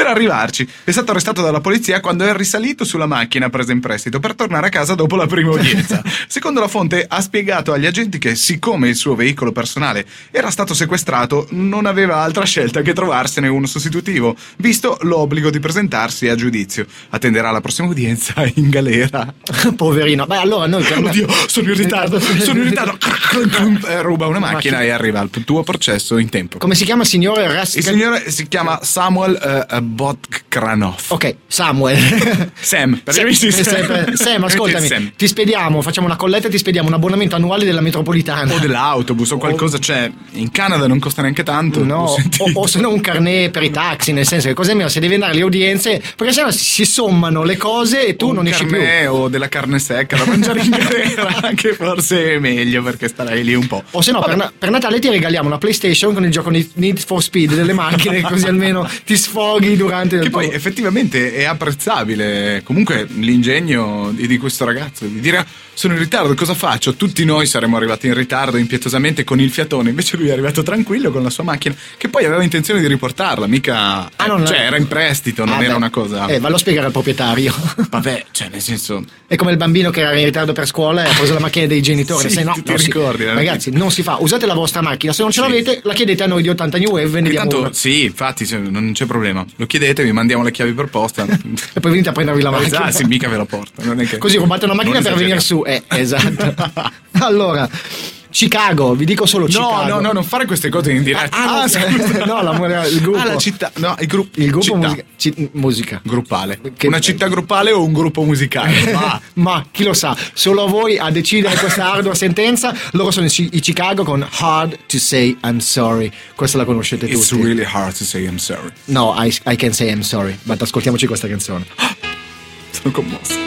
per arrivarci, è stato arrestato dalla polizia quando è risalito sulla macchina presa in prestito per tornare a casa dopo la prima udienza. [laughs] Secondo la fonte, ha spiegato agli agenti che, siccome il suo veicolo personale era stato sequestrato, non aveva altra scelta che trovarsene uno sostitutivo, visto l'obbligo di presentarsi a giudizio. Attenderà la prossima udienza in galera. [laughs] Poverino. Beh, allora noi per Oddio, sono in ritardo, sono in ritardo. [laughs] Ruba una macchina e arriva al tuo processo in tempo. Come si chiama il signore? Ras- Il signore si chiama Samuel eh, Botkranov. Ok, Samuel. [laughs] Sam, per Sam, Sam, Sam. Ascoltami, Sam. ti spediamo, facciamo una colletta e ti spediamo un abbonamento annuale della metropolitana. O dell'autobus o qualcosa, cioè in Canada non costa neanche tanto. No, o, o se no un carnet per i taxi, nel senso che cosa è meno, se devi andare alle udienze, perché sennò si, sommano le cose e tu Un non esci più. o della carne secca da mangiare in galera, [laughs] che forse è meglio perché starai lì un po'. O se no, per, Na- per Natale ti regaliamo una PlayStation con il gioco Need for Speed delle macchine, [laughs] così almeno ti sfoghi durante Che tuo- poi effettivamente è apprezzabile. Comunque l'ingegno di, di questo ragazzo di dire "Ah, sono in ritardo, cosa faccio? Tutti noi saremmo arrivati in ritardo impietosamente con il fiatone, invece lui è arrivato tranquillo con la sua macchina che poi aveva intenzione di riportarla, mica Ah, non- cioè era in prestito, non Ah, era beh. una cosa Eh, vallo a spiegare al proprietario. [laughs] Vabbè, cioè nel senso È come il bambino che era in ritardo per scuola e ha preso la macchina dei genitori. Sì, Se no, ti- non si- ricordi, eh? ragazzi, non si fa. Usate la vostra macchina. Se non ce Sì. l'avete, la chiedete a noi di 80 New Wave. Ve ne diamo tanto sì, infatti non c'è problema. Lo chiedete, vi mandiamo le chiavi per posta. [laughs] E poi venite a prendervi la macchina. Esatto, sì, mica ve la porta. che- Così rubate una macchina Non per venire su. Eh, [laughs] esatto. allora, Chicago, vi dico solo No, Chicago. no, no, non fare queste cose in diretta. Ah, no, scusa. no, la- il gruppo. Ah, la città. No, il gruppo. Il gruppo musica- ci- musica. Gruppale. Che- Una città gruppale o un gruppo musicale? [laughs] Va. Ma chi lo sa, solo voi a decidere questa ardua sentenza. Loro sono i Chi- i Chicago con Hard to Say I'm Sorry. Questa la conoscete It's tutti. really hard to say I'm sorry. No, I, I can say I'm sorry. Ma ascoltiamoci questa canzone. [gasps] Sono commosso.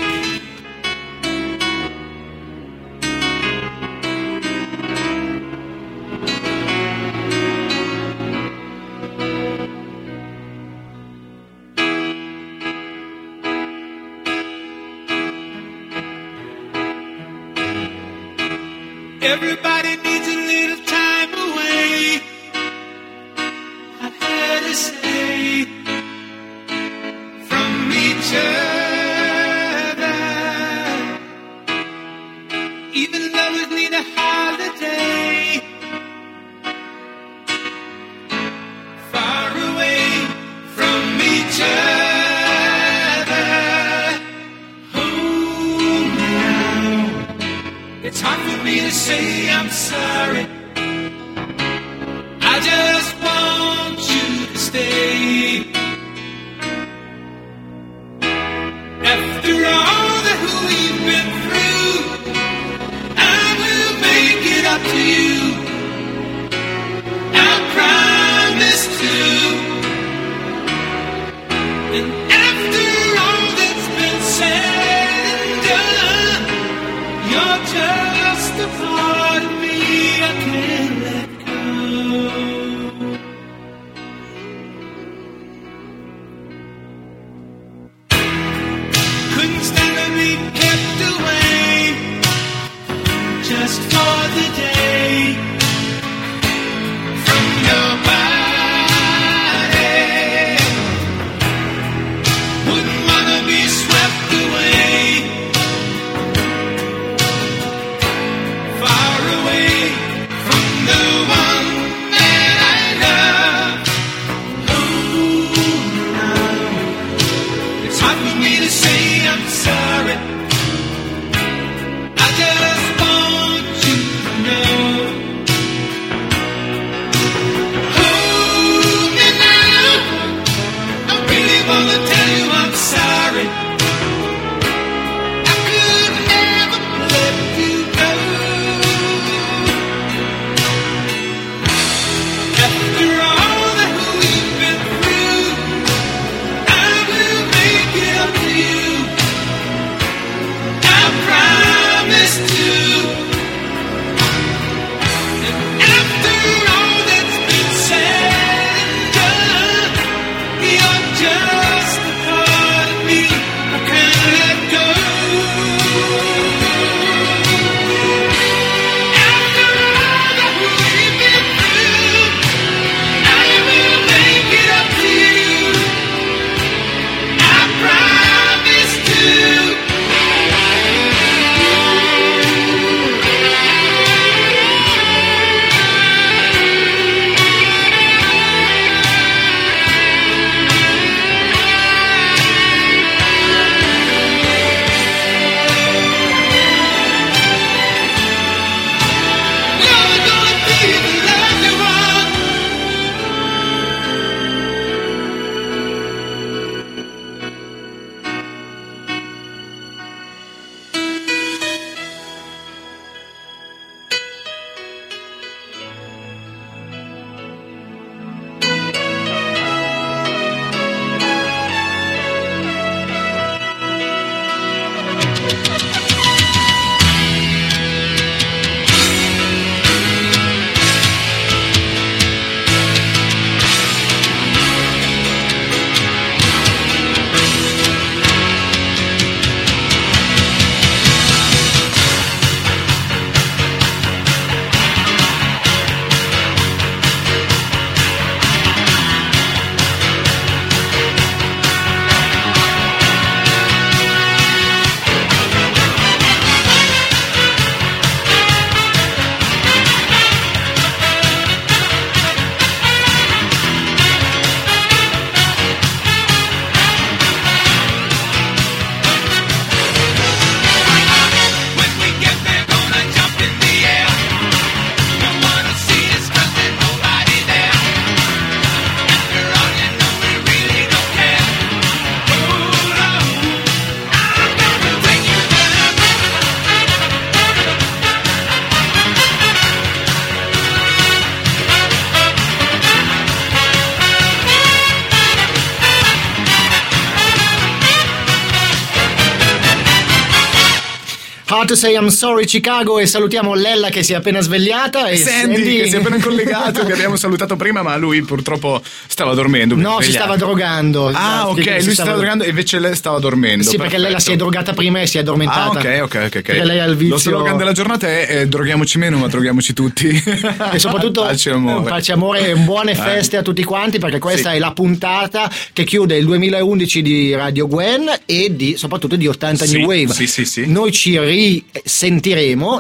To say I'm sorry Chicago e salutiamo Lella che si è appena svegliata e Sandy, che si è appena collegato, che [laughs] abbiamo salutato prima, ma lui purtroppo stava dormendo. No, si stava drogando. Ah, ok, lui si stava drogando e invece lei stava dormendo. Sì, perché lei la si è Perfetto. drogata prima e si è addormentata. Ah, ok, ok, ok. Perché lei ha il vizio. Lo slogan della giornata è eh, droghiamoci meno, ma droghiamoci tutti. [laughs] E soprattutto [laughs] pace amore. pace amore buone feste a tutti quanti perché questa Sì. è la puntata che chiude il 2011 di Radio Gwen e di, soprattutto di 80 Sì, New Wave. sì, sì, sì. Noi ci risentiremo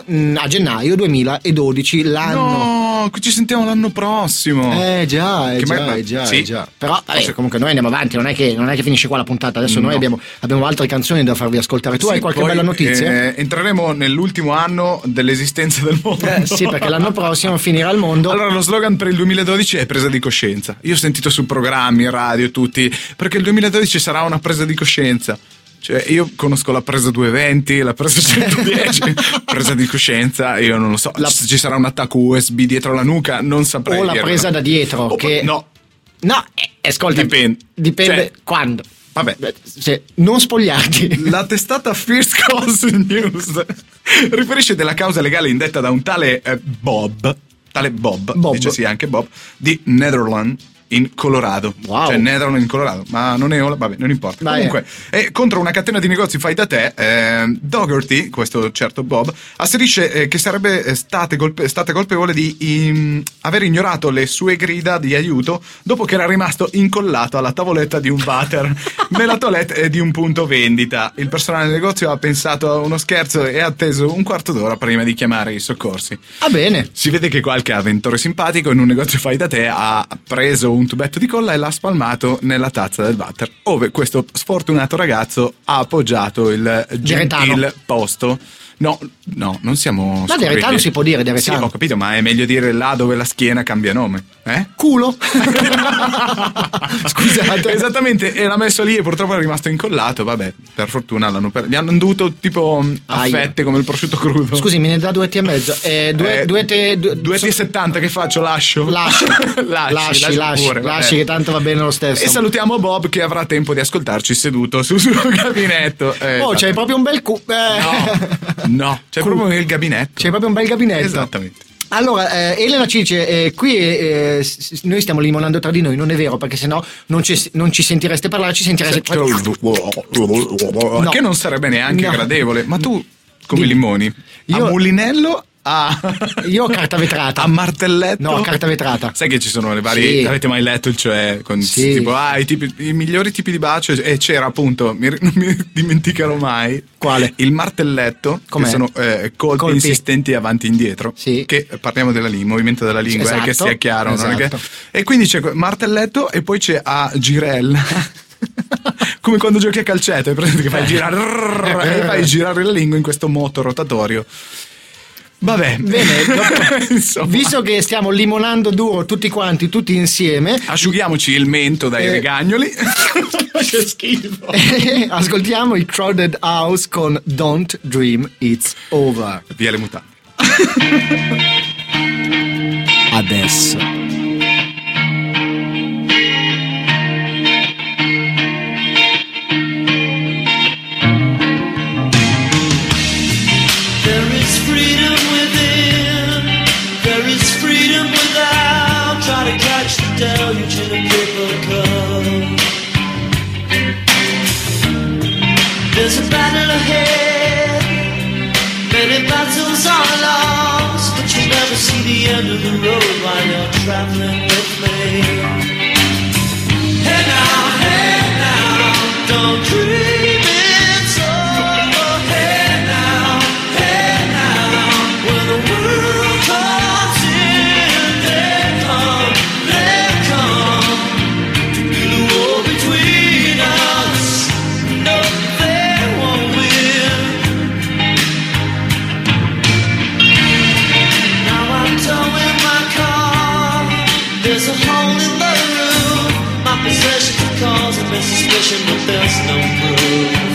mh, a gennaio 2012, l'anno. No, ci sentiamo l'anno prossimo. Eh già, eh Che già, eh già, sì. eh già. Però vabbè, comunque noi andiamo avanti, non è, che, non è che finisce qua la puntata, adesso noi No. abbiamo, abbiamo altre canzoni da farvi ascoltare. Tu Sì, hai qualche poi, bella notizia? eh, entreremo nell'ultimo anno dell'esistenza del mondo. Eh, sì, perché l'anno prossimo finirà il mondo. Allora, lo slogan per il 2012 è presa di coscienza. Io ho sentito su programmi, radio, tutti, perché il 2012 sarà una presa di coscienza. Cioè, io conosco la presa 220, la presa 110, [laughs] presa di coscienza, io non lo so. La- Ci sarà un attacco USB dietro la nuca, non saprei. o la dirlo. presa da dietro. O- che... No, No, eh, ascolta. Dipende. Dipende Cioè, quando. vabbè. Sì, non spogliarti. [laughs] La testata First Cause News riferisce della causa legale indetta da un tale eh, Bob, tale Bob, Bob. dice sì anche Bob, di Netherland in Colorado. Wow. Cioè Netherland in Colorado, ma non è vabbè, non importa. Vai. Comunque, è contro una catena di negozi fai da te, eh, Dougherty, questo certo Bob, asserisce eh, che sarebbe eh, colpe- stata colpevole di im- aver ignorato le sue grida di aiuto dopo che era rimasto incollato alla tavoletta di un water [laughs] nella toilette eh, di un punto vendita. Il personale del negozio ha pensato a uno scherzo e ha atteso un quarto d'ora prima di chiamare i soccorsi. Va bene. Si vede che qualche avventore simpatico in un negozio fai da te ha preso un tubetto di colla e l'ha spalmato nella tazza del water, ove questo sfortunato ragazzo ha appoggiato il gentil posto. No, no, non siamo. Ma Diretano scurrili. si può dire, Diretano. Sì, ho capito, ma è meglio dire là dove la schiena cambia nome. Eh? Culo. [laughs] Scusate. Esattamente, e l'ha messo lì e purtroppo è rimasto incollato. Vabbè, per fortuna l'hanno per... gli hanno dovuto tipo a Aia. fette come il prosciutto crudo. Scusi, me ne dà due e mezzo. Eh, due, Eh, due, te, due, 2,70 che faccio? Lascio? [laughs] Lasci, lasci, lasci, lasci, pure, lasci, che tanto va bene lo stesso. E salutiamo Bob che avrà tempo di ascoltarci seduto sul suo [laughs] gabinetto. Eh, Oh, c'hai proprio un bel cu. eh. No, no, c'è Cu- proprio il gabinetto. C'hai proprio un bel gabinetto. Esattamente. Allora, eh, Elena ci dice, eh, qui eh, s- s- noi stiamo limonando tra di noi, non è vero, perché sennò non ci, non ci sentireste parlare, ci sentireste... Che non sarebbe neanche No. gradevole. Ma tu, come Dimmi. limoni? Io- A mulinello? A... [laughs] Io ho carta vetrata. A martelletto? No, carta vetrata. Sai che ci sono le varie. Sì. Avete mai letto il cioè? Con Sì. tipo, ah, i, tipi- i migliori tipi di bacio. E c'era appunto, mi, [laughs] non mi dimenticherò mai. Quale? Il martelletto, Com'è? che sono eh, colpi, Colpi. insistenti avanti e indietro. Sì. Che eh, parliamo della lingua, movimento della lingua, eh, che Esatto, sia chiaro. non è che- esatto. E quindi c'è martelletto e poi c'è a girella. [laughs] Come quando giochi a calcetto, hai presente che fai girare e fai girare la lingua in questo moto rotatorio. Vabbè, Bene, [laughs] dopo- visto che stiamo limonando duro tutti quanti, tutti insieme, Asciughiamoci il mento dai Eh. regagnoli. [laughs] che schifo. [laughs] ascoltiamo i Crowded House con Don't Dream It's Over. Via le mutande. Adesso. Battle ahead. Many battles are lost, but you'll never see the end of the road while you're traveling with me. Hey now, hey now, don't dream me suspicion, but there's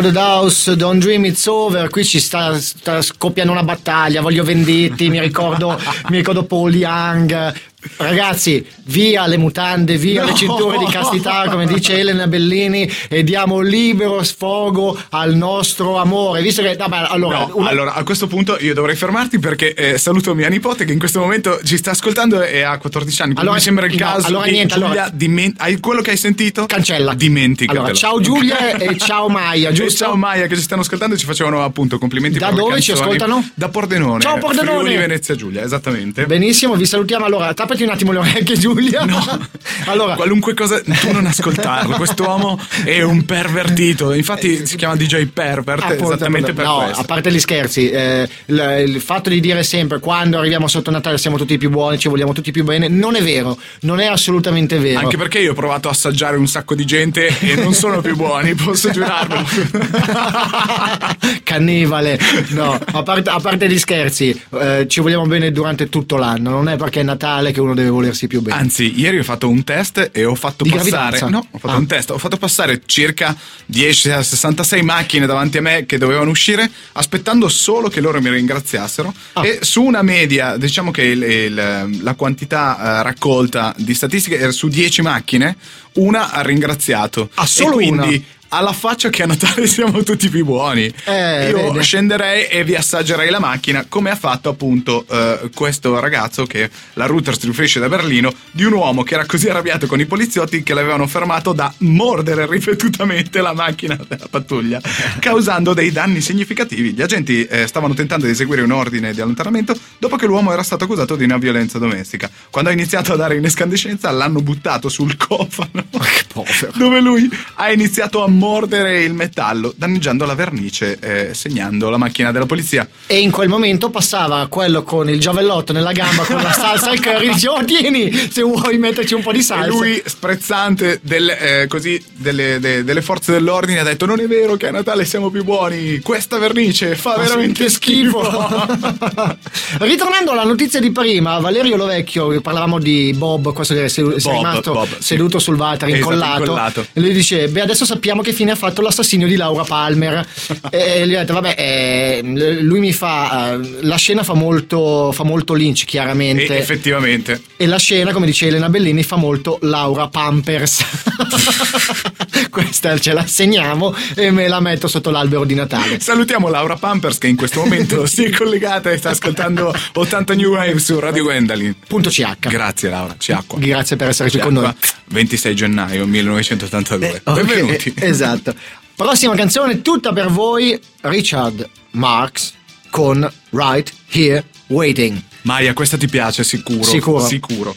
Crowded House, Don't Dream It's Over, qui ci sta, sta scoppiando una battaglia, voglio vendetti, mi ricordo, [laughs] mi ricordo Paul Young. Ragazzi, via le mutande, via le cinture di castità, come dice Elena Bellini, e diamo libero sfogo al nostro amore. Visto che, vabbè, allora, No, una- allora a questo punto io dovrei fermarti perché eh, saluto mia nipote che in questo momento ci sta ascoltando e ha 14 anni. Allora, mi sembra il no, caso allora niente, Giulia allora- dimen- hai quello che hai sentito? cancella. Dimenticatelo. Allora, ciao Giulia e ciao Maia, E giusto? ciao Maia che ci stanno ascoltando e ci facevano appunto complimenti Da per le dove ci canzoni. ascoltano? Da Pordenone. Ciao, Pordenone. Friuli, Venezia Giulia, esattamente. Benissimo, vi salutiamo. Allora, tappati un attimo le orecchie, Giulia. No, [laughs] allora, qualunque cosa, tu non ascoltarlo. Quest'uomo è un pervertito. Infatti si chiama DJ Pervert Appunto, esattamente per no, questo. a parte gli scherzi, eh, il, il fatto di dire sempre quando arriviamo sotto Natale siamo tutti più buoni, ci vogliamo tutti più bene, non è vero, non è assolutamente vero. Anche perché io ho provato a assaggiare un sacco di gente e non sono più buoni, posso giurarvelo. [laughs] Cannibale, no, a parte, a parte gli scherzi, eh, ci vogliamo bene durante tutto l'anno, non è perché è Natale che uno deve volersi più bene. Anzi, ieri ho fatto un test e ho fatto Di passare. No, ho fatto Ah. un test. Ho fatto passare circa 10 a 66 macchine davanti a me che dovevano uscire, aspettando solo che loro mi ringraziassero. Ah. E su una media, diciamo che il- il- la quantità eh, raccolta di statistiche era su 10 macchine, una ha ringraziato. Ah, solo e quindi. una? Alla faccia che a Natale [laughs] siamo tutti più buoni. Eh, Io vede. scenderei e vi assaggerei la macchina, come ha fatto appunto eh, questo ragazzo che la Reuters riferisce da Berlino, di un uomo che era così arrabbiato con i poliziotti che l'avevano fermato da mordere ripetutamente la macchina della pattuglia, [laughs] causando dei danni significativi. Gli agenti eh, stavano tentando di eseguire un ordine di allontanamento dopo che l'uomo era stato accusato di una violenza domestica. Quando ha iniziato a dare in escandescenza l'hanno buttato sul cofano [laughs] dove lui ha iniziato a mordere il metallo, danneggiando la vernice, eh, segnando la macchina della polizia. E in quel momento passava quello con il giavellotto nella gamba con la salsa al curry diceva "Oh, tieni se vuoi metterci un po' di salsa E lui, sprezzante del, eh, così, delle, de- delle forze dell'ordine, ha detto: Non è vero che a Natale siamo più buoni. Questa vernice fa veramente schifo. [laughs] Ritornando alla notizia di prima, Valerio Lovecchio, parlavamo di Bob, questo che è sei Bob, rimasto Bob, sì. seduto sul water, Esatto, incollato, incollato. e lui dice, beh adesso sappiamo che fine ha fatto l'assassinio di Laura Palmer. e gli ho detto, vabbè, eh, lui mi fa, eh, la scena fa molto, fa molto Lynch E chiaramente. effettivamente. E la scena, come dice Elena Bellini, fa molto Laura Pampers. [laughs] Questa ce la segniamo e me la metto sotto l'albero di Natale. Salutiamo Laura Pampers che in questo momento [laughs] si è collegata e sta ascoltando 80 New Wave su Radio Gwendolyn. Punto CH. Grazie Laura, acqua. Grazie per essere qui con noi. acqua. 26 gennaio 1982. Ok, Benvenuti. [laughs] Esatto. Prossima canzone tutta per voi, Richard Marx con Right Here Waiting. Maia, questa ti piace sicuro? Sicuro. Sicuro.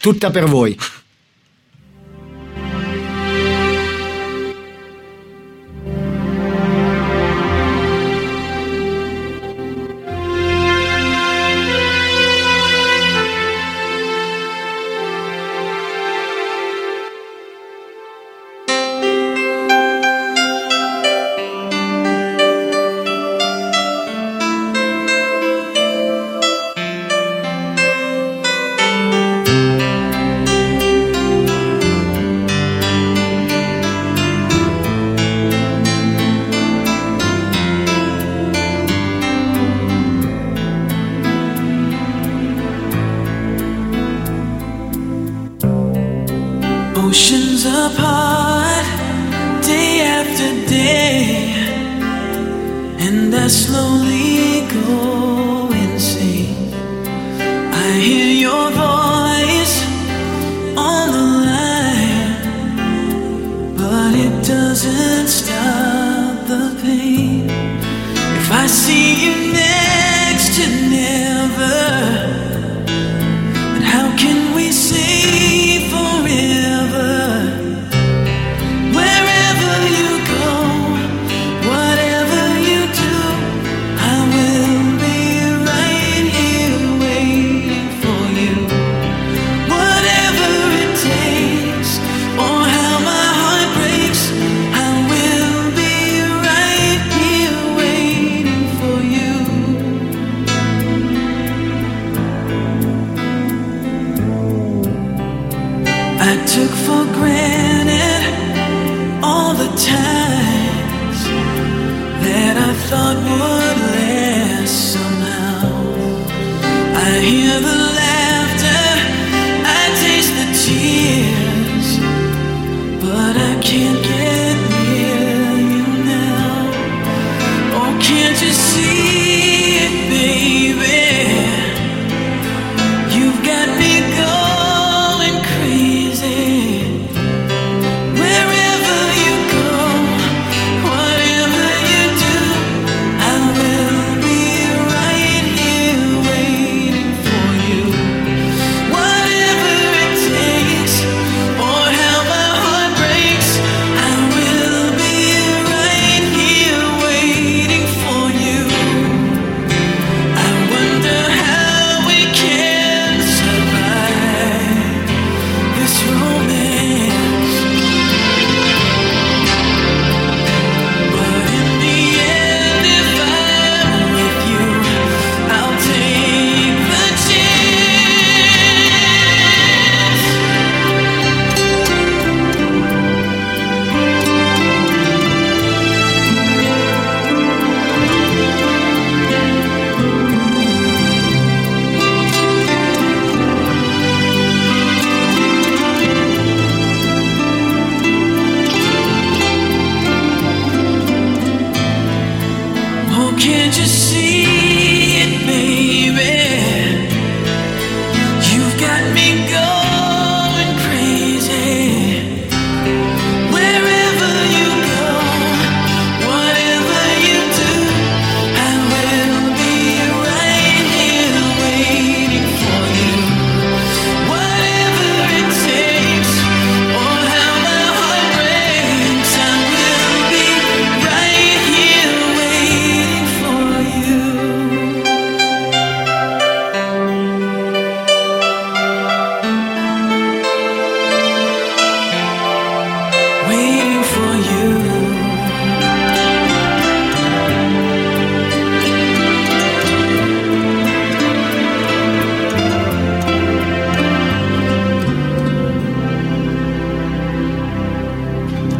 Tutta per voi.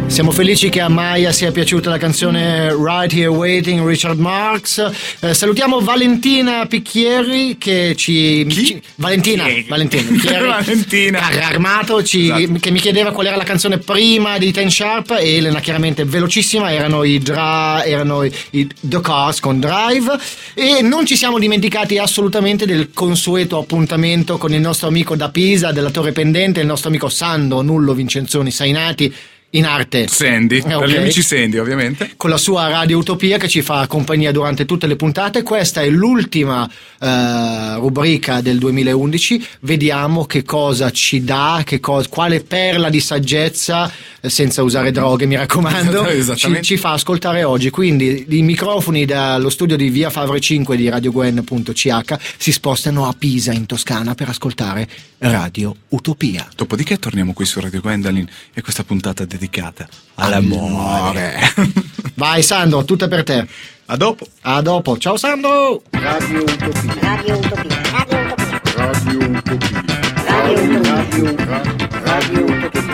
Siamo felici che a Maya sia piaciuta la canzone Right Here Waiting Richard Marx. Eh, salutiamo Valentina Picchieri che ci. ci- Valentina, Valentina [laughs] Picchieri, Valentina. armato, ci- Esatto. che mi chiedeva qual era la canzone prima di Ten Sharp e Elena chiaramente velocissima, erano i, dra- erano i, i The Cars con Drive e non ci siamo dimenticati assolutamente del consueto appuntamento con il nostro amico da Pisa, della Torre Pendente, il nostro amico Sando Nullo Vincenzoni Sainati in arte. Sandy, Eh, per ok. gli amici Sandy ovviamente. Con la sua Radio Utopia che ci fa compagnia durante tutte le puntate. Questa è l'ultima eh, rubrica del 2011. Vediamo che cosa ci dà, che cos- quale perla di saggezza, eh, senza usare droghe, mi raccomando, [laughs] ci, ci fa ascoltare oggi. Quindi i microfoni dallo studio di Via Favre 5 di radiogwen.ch si spostano a Pisa, in Toscana, per ascoltare Radio Utopia. Dopodiché torniamo qui su Radio Gwendolyn e questa puntata dedicata all'amore. [laughs] Vai Sandro, tutta per te. A dopo. A dopo. Ciao Sandro! Radio Utopia. Radio Utopia. Radio Utopia. Radio Utopia. Radio Utopia. Radio Utopia.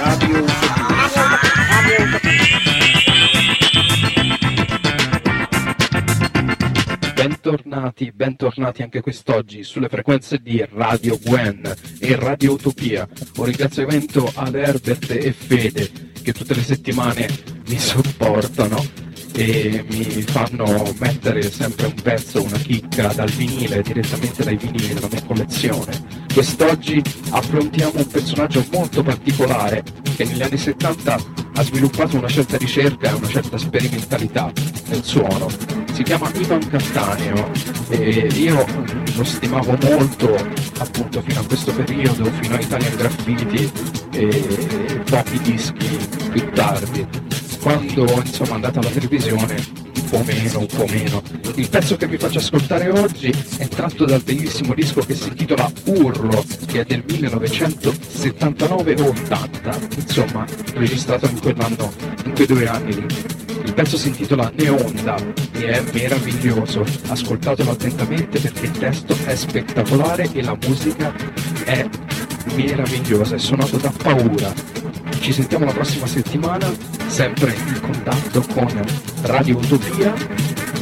Radio Utopia. Radio Utopia. Bentornati bentornati, anche quest'oggi sulle frequenze di Radio Gwen e Radio Utopia. Un ringraziamento ad Herbert e Fede che tutte le settimane mi supportano e mi fanno mettere sempre un pezzo, una chicca dal vinile, direttamente dai vinili della mia collezione. Quest'oggi affrontiamo un personaggio molto particolare che negli anni 70 ha sviluppato una certa ricerca e una certa sperimentalità nel suono. Si chiama Ivan Cattaneo e io lo stimavo molto appunto fino a questo periodo, fino a Italian Graffiti e pochi dischi più tardi. Quando insomma è andata alla televisione un po' meno, un po' meno. Il pezzo che vi faccio ascoltare oggi è tratto dal bellissimo disco che si intitola Urlo, che è del 1979 o 80, insomma, registrato in quell'anno, in quei due anni lì. Il pezzo si intitola Neonda e è meraviglioso, ascoltatelo attentamente perché il testo è spettacolare e la musica è meravigliosa, è suonato da paura. Ci sentiamo la prossima settimana, sempre in contatto con Radio Utopia.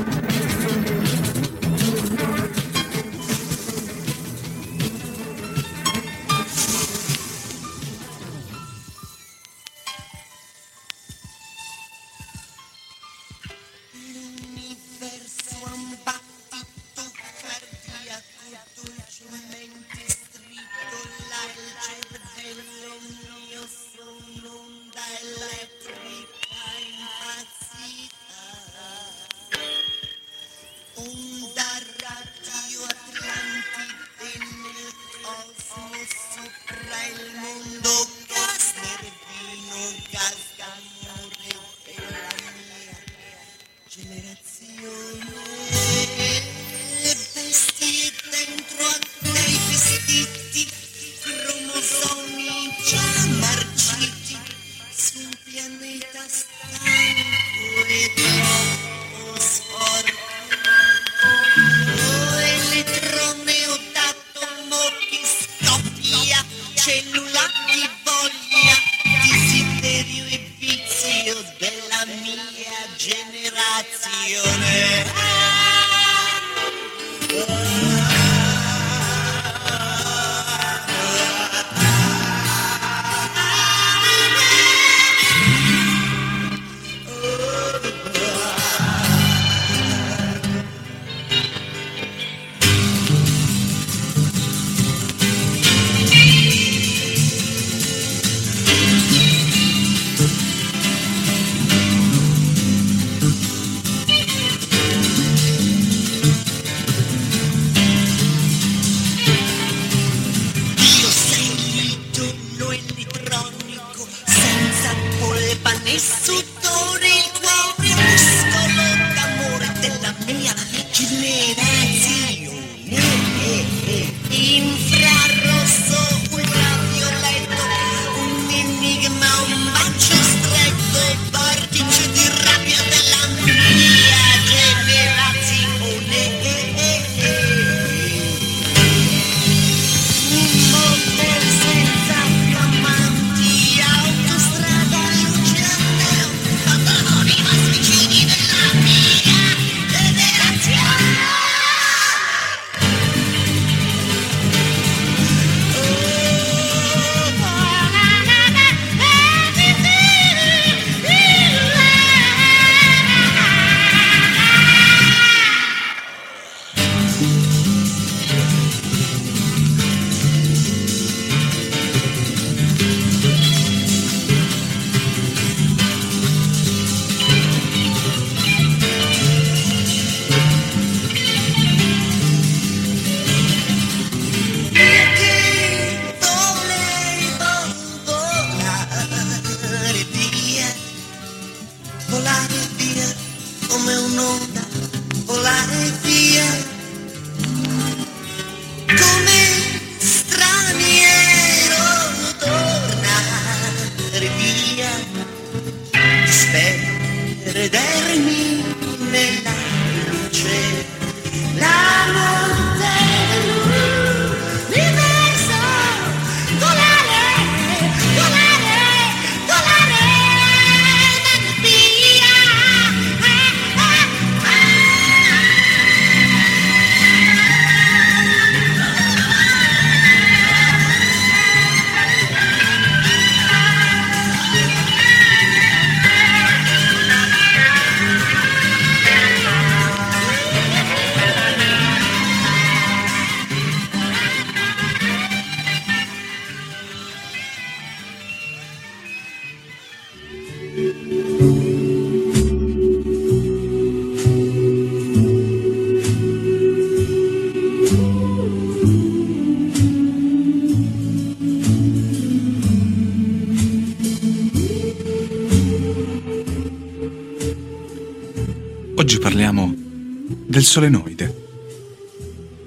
Solenoide.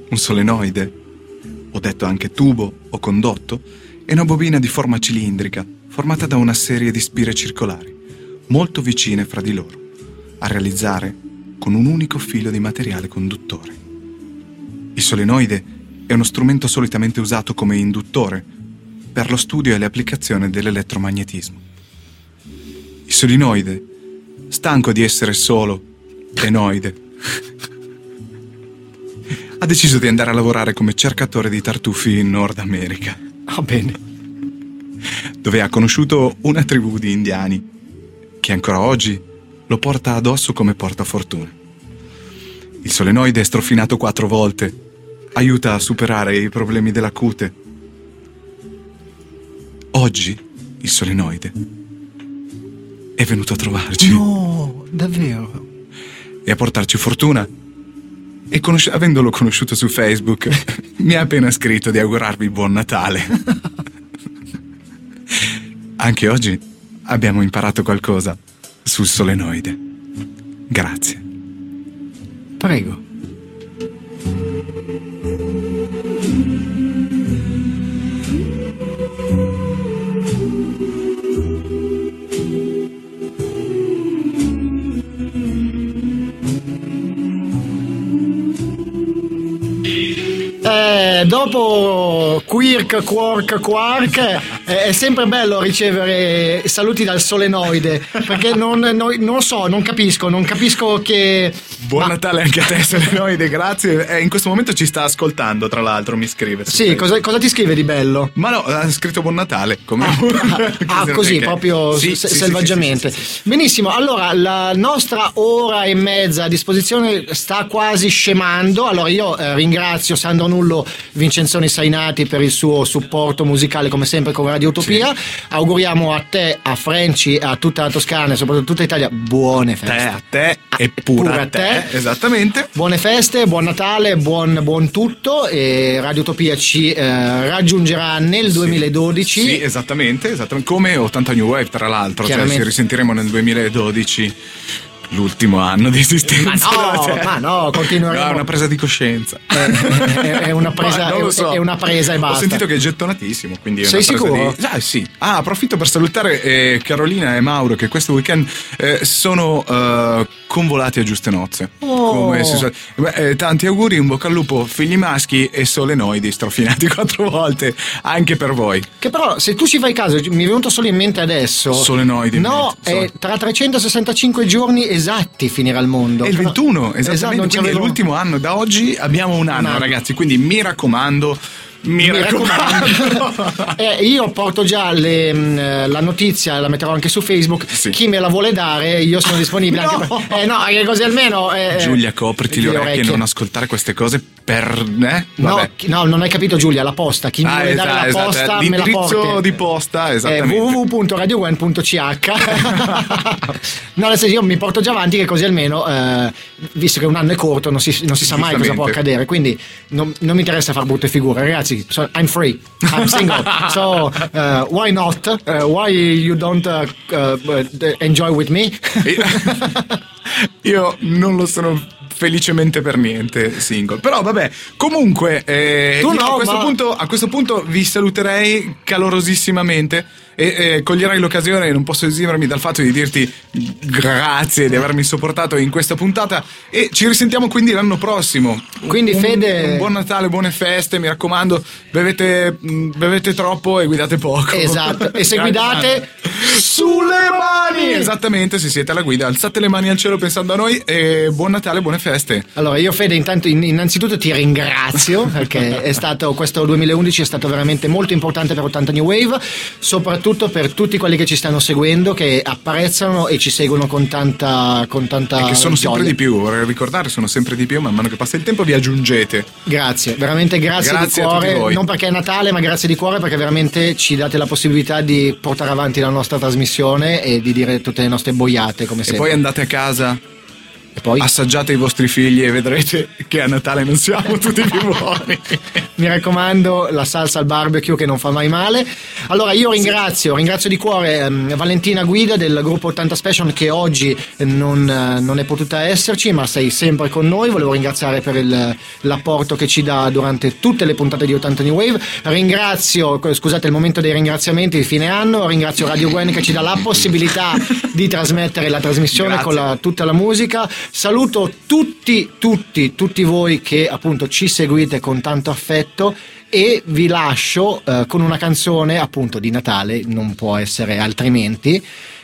Un solenoide, ho detto anche tubo o condotto, è una bobina di forma cilindrica formata da una serie di spire circolari, molto vicine fra di loro, a realizzare con un unico filo di materiale conduttore. Il solenoide è uno strumento solitamente usato come induttore per lo studio e le applicazioni dell'elettromagnetismo. Il solenoide, stanco di essere solo enoide, ha deciso di andare a lavorare come cercatore di tartufi in Nord America, Va bene. dove ha conosciuto una tribù di indiani che ancora oggi lo porta addosso come portafortuna. Il solenoide è strofinato quattro volte, aiuta a superare i problemi della cute. Oggi il solenoide è venuto a trovarci No, davvero. e a portarci fortuna. E conosci- avendolo conosciuto su Facebook, [laughs] mi ha appena scritto di augurarvi buon Natale. [laughs] Anche oggi abbiamo imparato qualcosa sul solenoide. Grazie. Prego. Dopo Quirk, Quark, Quark, è sempre bello ricevere saluti dal solenoide perché non, non- non so, non capisco, non capisco che Buon Natale anche a te, [laughs] solenoide, grazie. E in questo momento ci sta ascoltando, tra l'altro, mi scrive. Sì, cosa, cosa ti scrive di bello? Ma no, ha scritto buon Natale. Come Ah, [laughs] così, Perché- proprio Sì, se- sì, selvaggiamente. sì, sì, sì, sì. Benissimo, allora la nostra ora e mezza a disposizione sta quasi scemando. Allora io eh, ringrazio Sandro Nullo, Vincenzoni Sainati per il suo supporto musicale come sempre con Radio Utopia. Auguriamo a te, a Franci, a tutta la Toscana e soprattutto a tutta Italia buone feste. Te a te e pure, pure a a te. Te. Esattamente. Buone feste, buon Natale, buon, buon tutto e Radio Utopia ci eh, raggiungerà nel 2012. Sì, esattamente, esattamente. Come 80 New Wave, tra l'altro. Cioè, ci risentiremo nel 2012, l'ultimo anno di esistenza. Ma no, [laughs] Cioè, ma no, continueremo. No, è una presa di coscienza. è, è- è una presa, è- so. è una presa e basta. Ho sentito che è gettonatissimo, quindi Sei sicuro? Di... Ah, sì. Ah, approfitto per salutare eh, Carolina e Mauro che questo weekend eh, sono eh, convolati a giuste nozze. Oh. Suol- Beh, eh, tanti auguri, un bocca al lupo, figli maschi e solenoidi strofinati [laughs] quattro volte anche per voi. Che però, se tu ci fai caso, mi è venuto solo in mente adesso. Solenoidi, No, mente, è tra 365 giorni esatti finirà il mondo. È il 21, Esatto, esattamente, ci quindi è l'ultimo anno. Da oggi abbiamo un anno, anno. ragazzi, quindi mi raccomando, mi, Mi raccomando. Eh, io porto già le, mh, la notizia, la metterò anche su Facebook. Sì. Chi me la vuole dare, io sono disponibile anche No. per. Eh no, eh, così almeno. eh, Giulia, copriti le orecchie e non ascoltare queste cose per... Eh? No, no, non hai capito Giulia, la posta. Chi mi Ah, vuole dare la esatto, posta esatto. me la porti. di posta, Eh, esattamente. www.radiogwen.ch [laughs] No, nel senso io mi porto già avanti che così almeno, eh, visto che un anno è corto, non si, non si sa mai cosa può accadere, quindi non, non mi interessa far brutte figure, ragazzi, so- I'm free, I'm single, [laughs] so uh, why not? Uh, why you don't uh, uh, enjoy with me? [laughs] Io non lo sono felicemente per niente single. Però vabbè, comunque eh, no, a, questo ma- punto, a questo punto vi saluterei calorosissimamente e eh, coglierai l'occasione, non posso esimermi dal fatto di dirti grazie di avermi sopportato in questa puntata e ci risentiamo quindi l'anno prossimo. Quindi, Un- Fede- Un buon Natale, buone feste, mi raccomando, bevete, mh, bevete troppo e guidate poco. Esatto, e [laughs] se guidate sulle mani! Esattamente, se siete alla guida, alzate le mani al cielo pensando a noi e buon Natale, buone feste. Allora, io Fede, intanto in- innanzitutto ti ringrazio [laughs] perché è stato, questo 2011 è stato veramente molto importante per 80 New Wave, soprattutto per tutti quelli che ci stanno seguendo, che apprezzano e ci seguono con tanta, con tanta E che sono sempre di più, vorrei ricordare, sono sempre di più, man mano che passa il tempo vi aggiungete. Grazie, veramente grazie, Grazie di cuore, non perché è Natale, ma grazie di cuore perché veramente ci date la possibilità di portare avanti la nostra trasmissione e di dire tutte le nostre boiate come E sempre. poi andate a casa E Assaggiate i vostri figli e vedrete che a Natale non siamo tutti più buoni. [laughs] mi raccomando la salsa al barbecue che non fa mai male. Allora io ringrazio, ringrazio di cuore ehm, Valentina Guida del gruppo 80 Special che oggi non, eh, non è potuta esserci ma sei sempre con noi. Volevo ringraziare per il- l'apporto che ci dà durante tutte le puntate di 80 New Wave. Ringrazio, scusate il momento dei ringraziamenti di fine anno, ringrazio Radio Gwen che ci dà la possibilità di trasmettere la trasmissione Grazie. con la- tutta la musica. Saluto tutti, tutti, tutti voi che appunto ci seguite con tanto affetto e vi lascio eh, con una canzone appunto di Natale, non può essere altrimenti.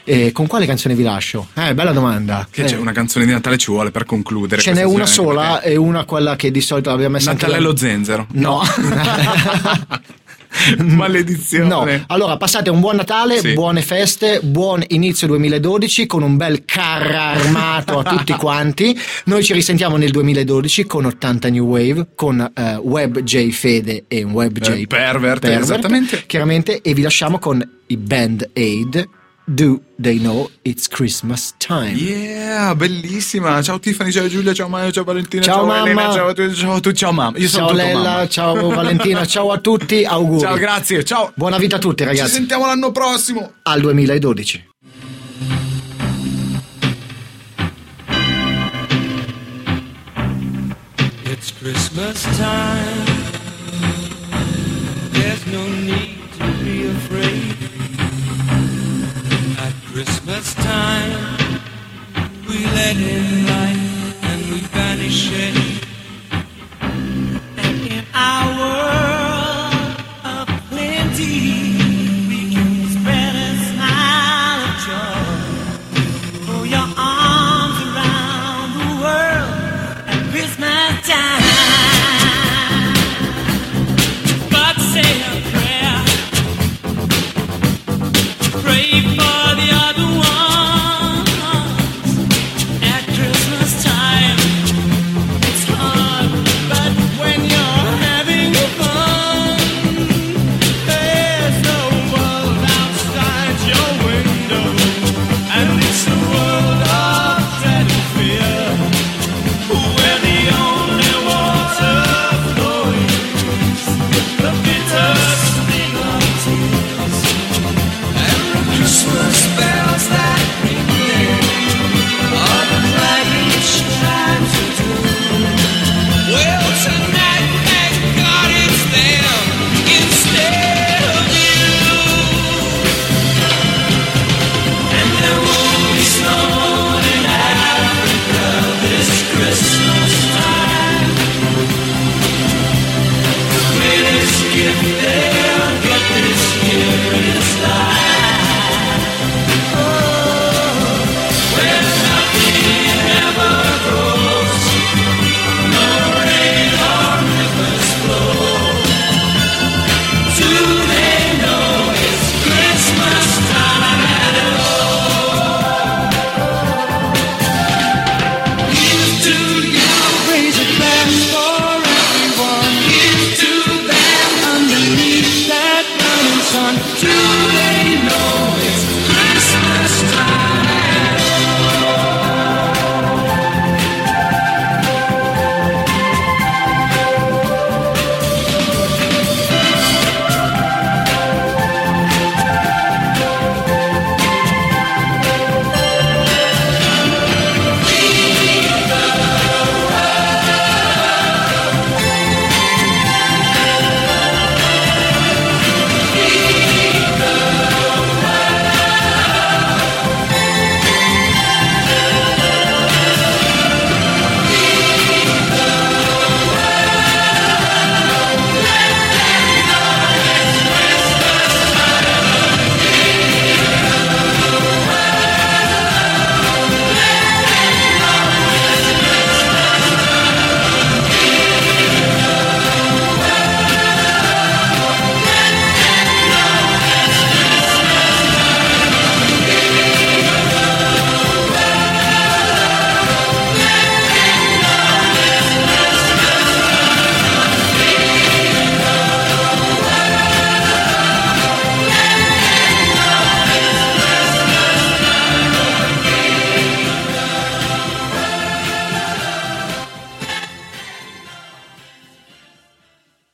Eh, con quale canzone vi lascio? Eh, bella domanda. Che Eh, c'è una canzone di Natale ci vuole per concludere. ce n'è una sola e una quella che di solito abbiamo perché- anche Natale la- allo zenzero. No. [laughs] [laughs] [laughs] Maledizione. No, allora passate un buon Natale, Sì. buone feste, buon inizio 2012 con un bel carro armato a tutti [laughs] quanti. Noi ci risentiamo nel 2012 con 80 New Wave, con eh, Web J Fede e Web J Eh, Pervert, esattamente. Chiaramente, e vi lasciamo con i Band Aid. Do they know it's Christmas time? Yeah, bellissima. Ciao Tiffany, ciao Giulia, ciao Maio, ciao Valentina, Ciao, ciao, Elena, mamma. ciao a tutti, ciao a tutti, ciao mamma. Io ciao Lella, mamma. ciao [laughs] Valentina, ciao a tutti, auguri. Ciao, grazie, ciao. Buona vita a tutti Ci ragazzi. sentiamo l'anno prossimo. Al 2012. It's Christmas time. There's no need to be afraid. Christmas time, we let in light and we banish it.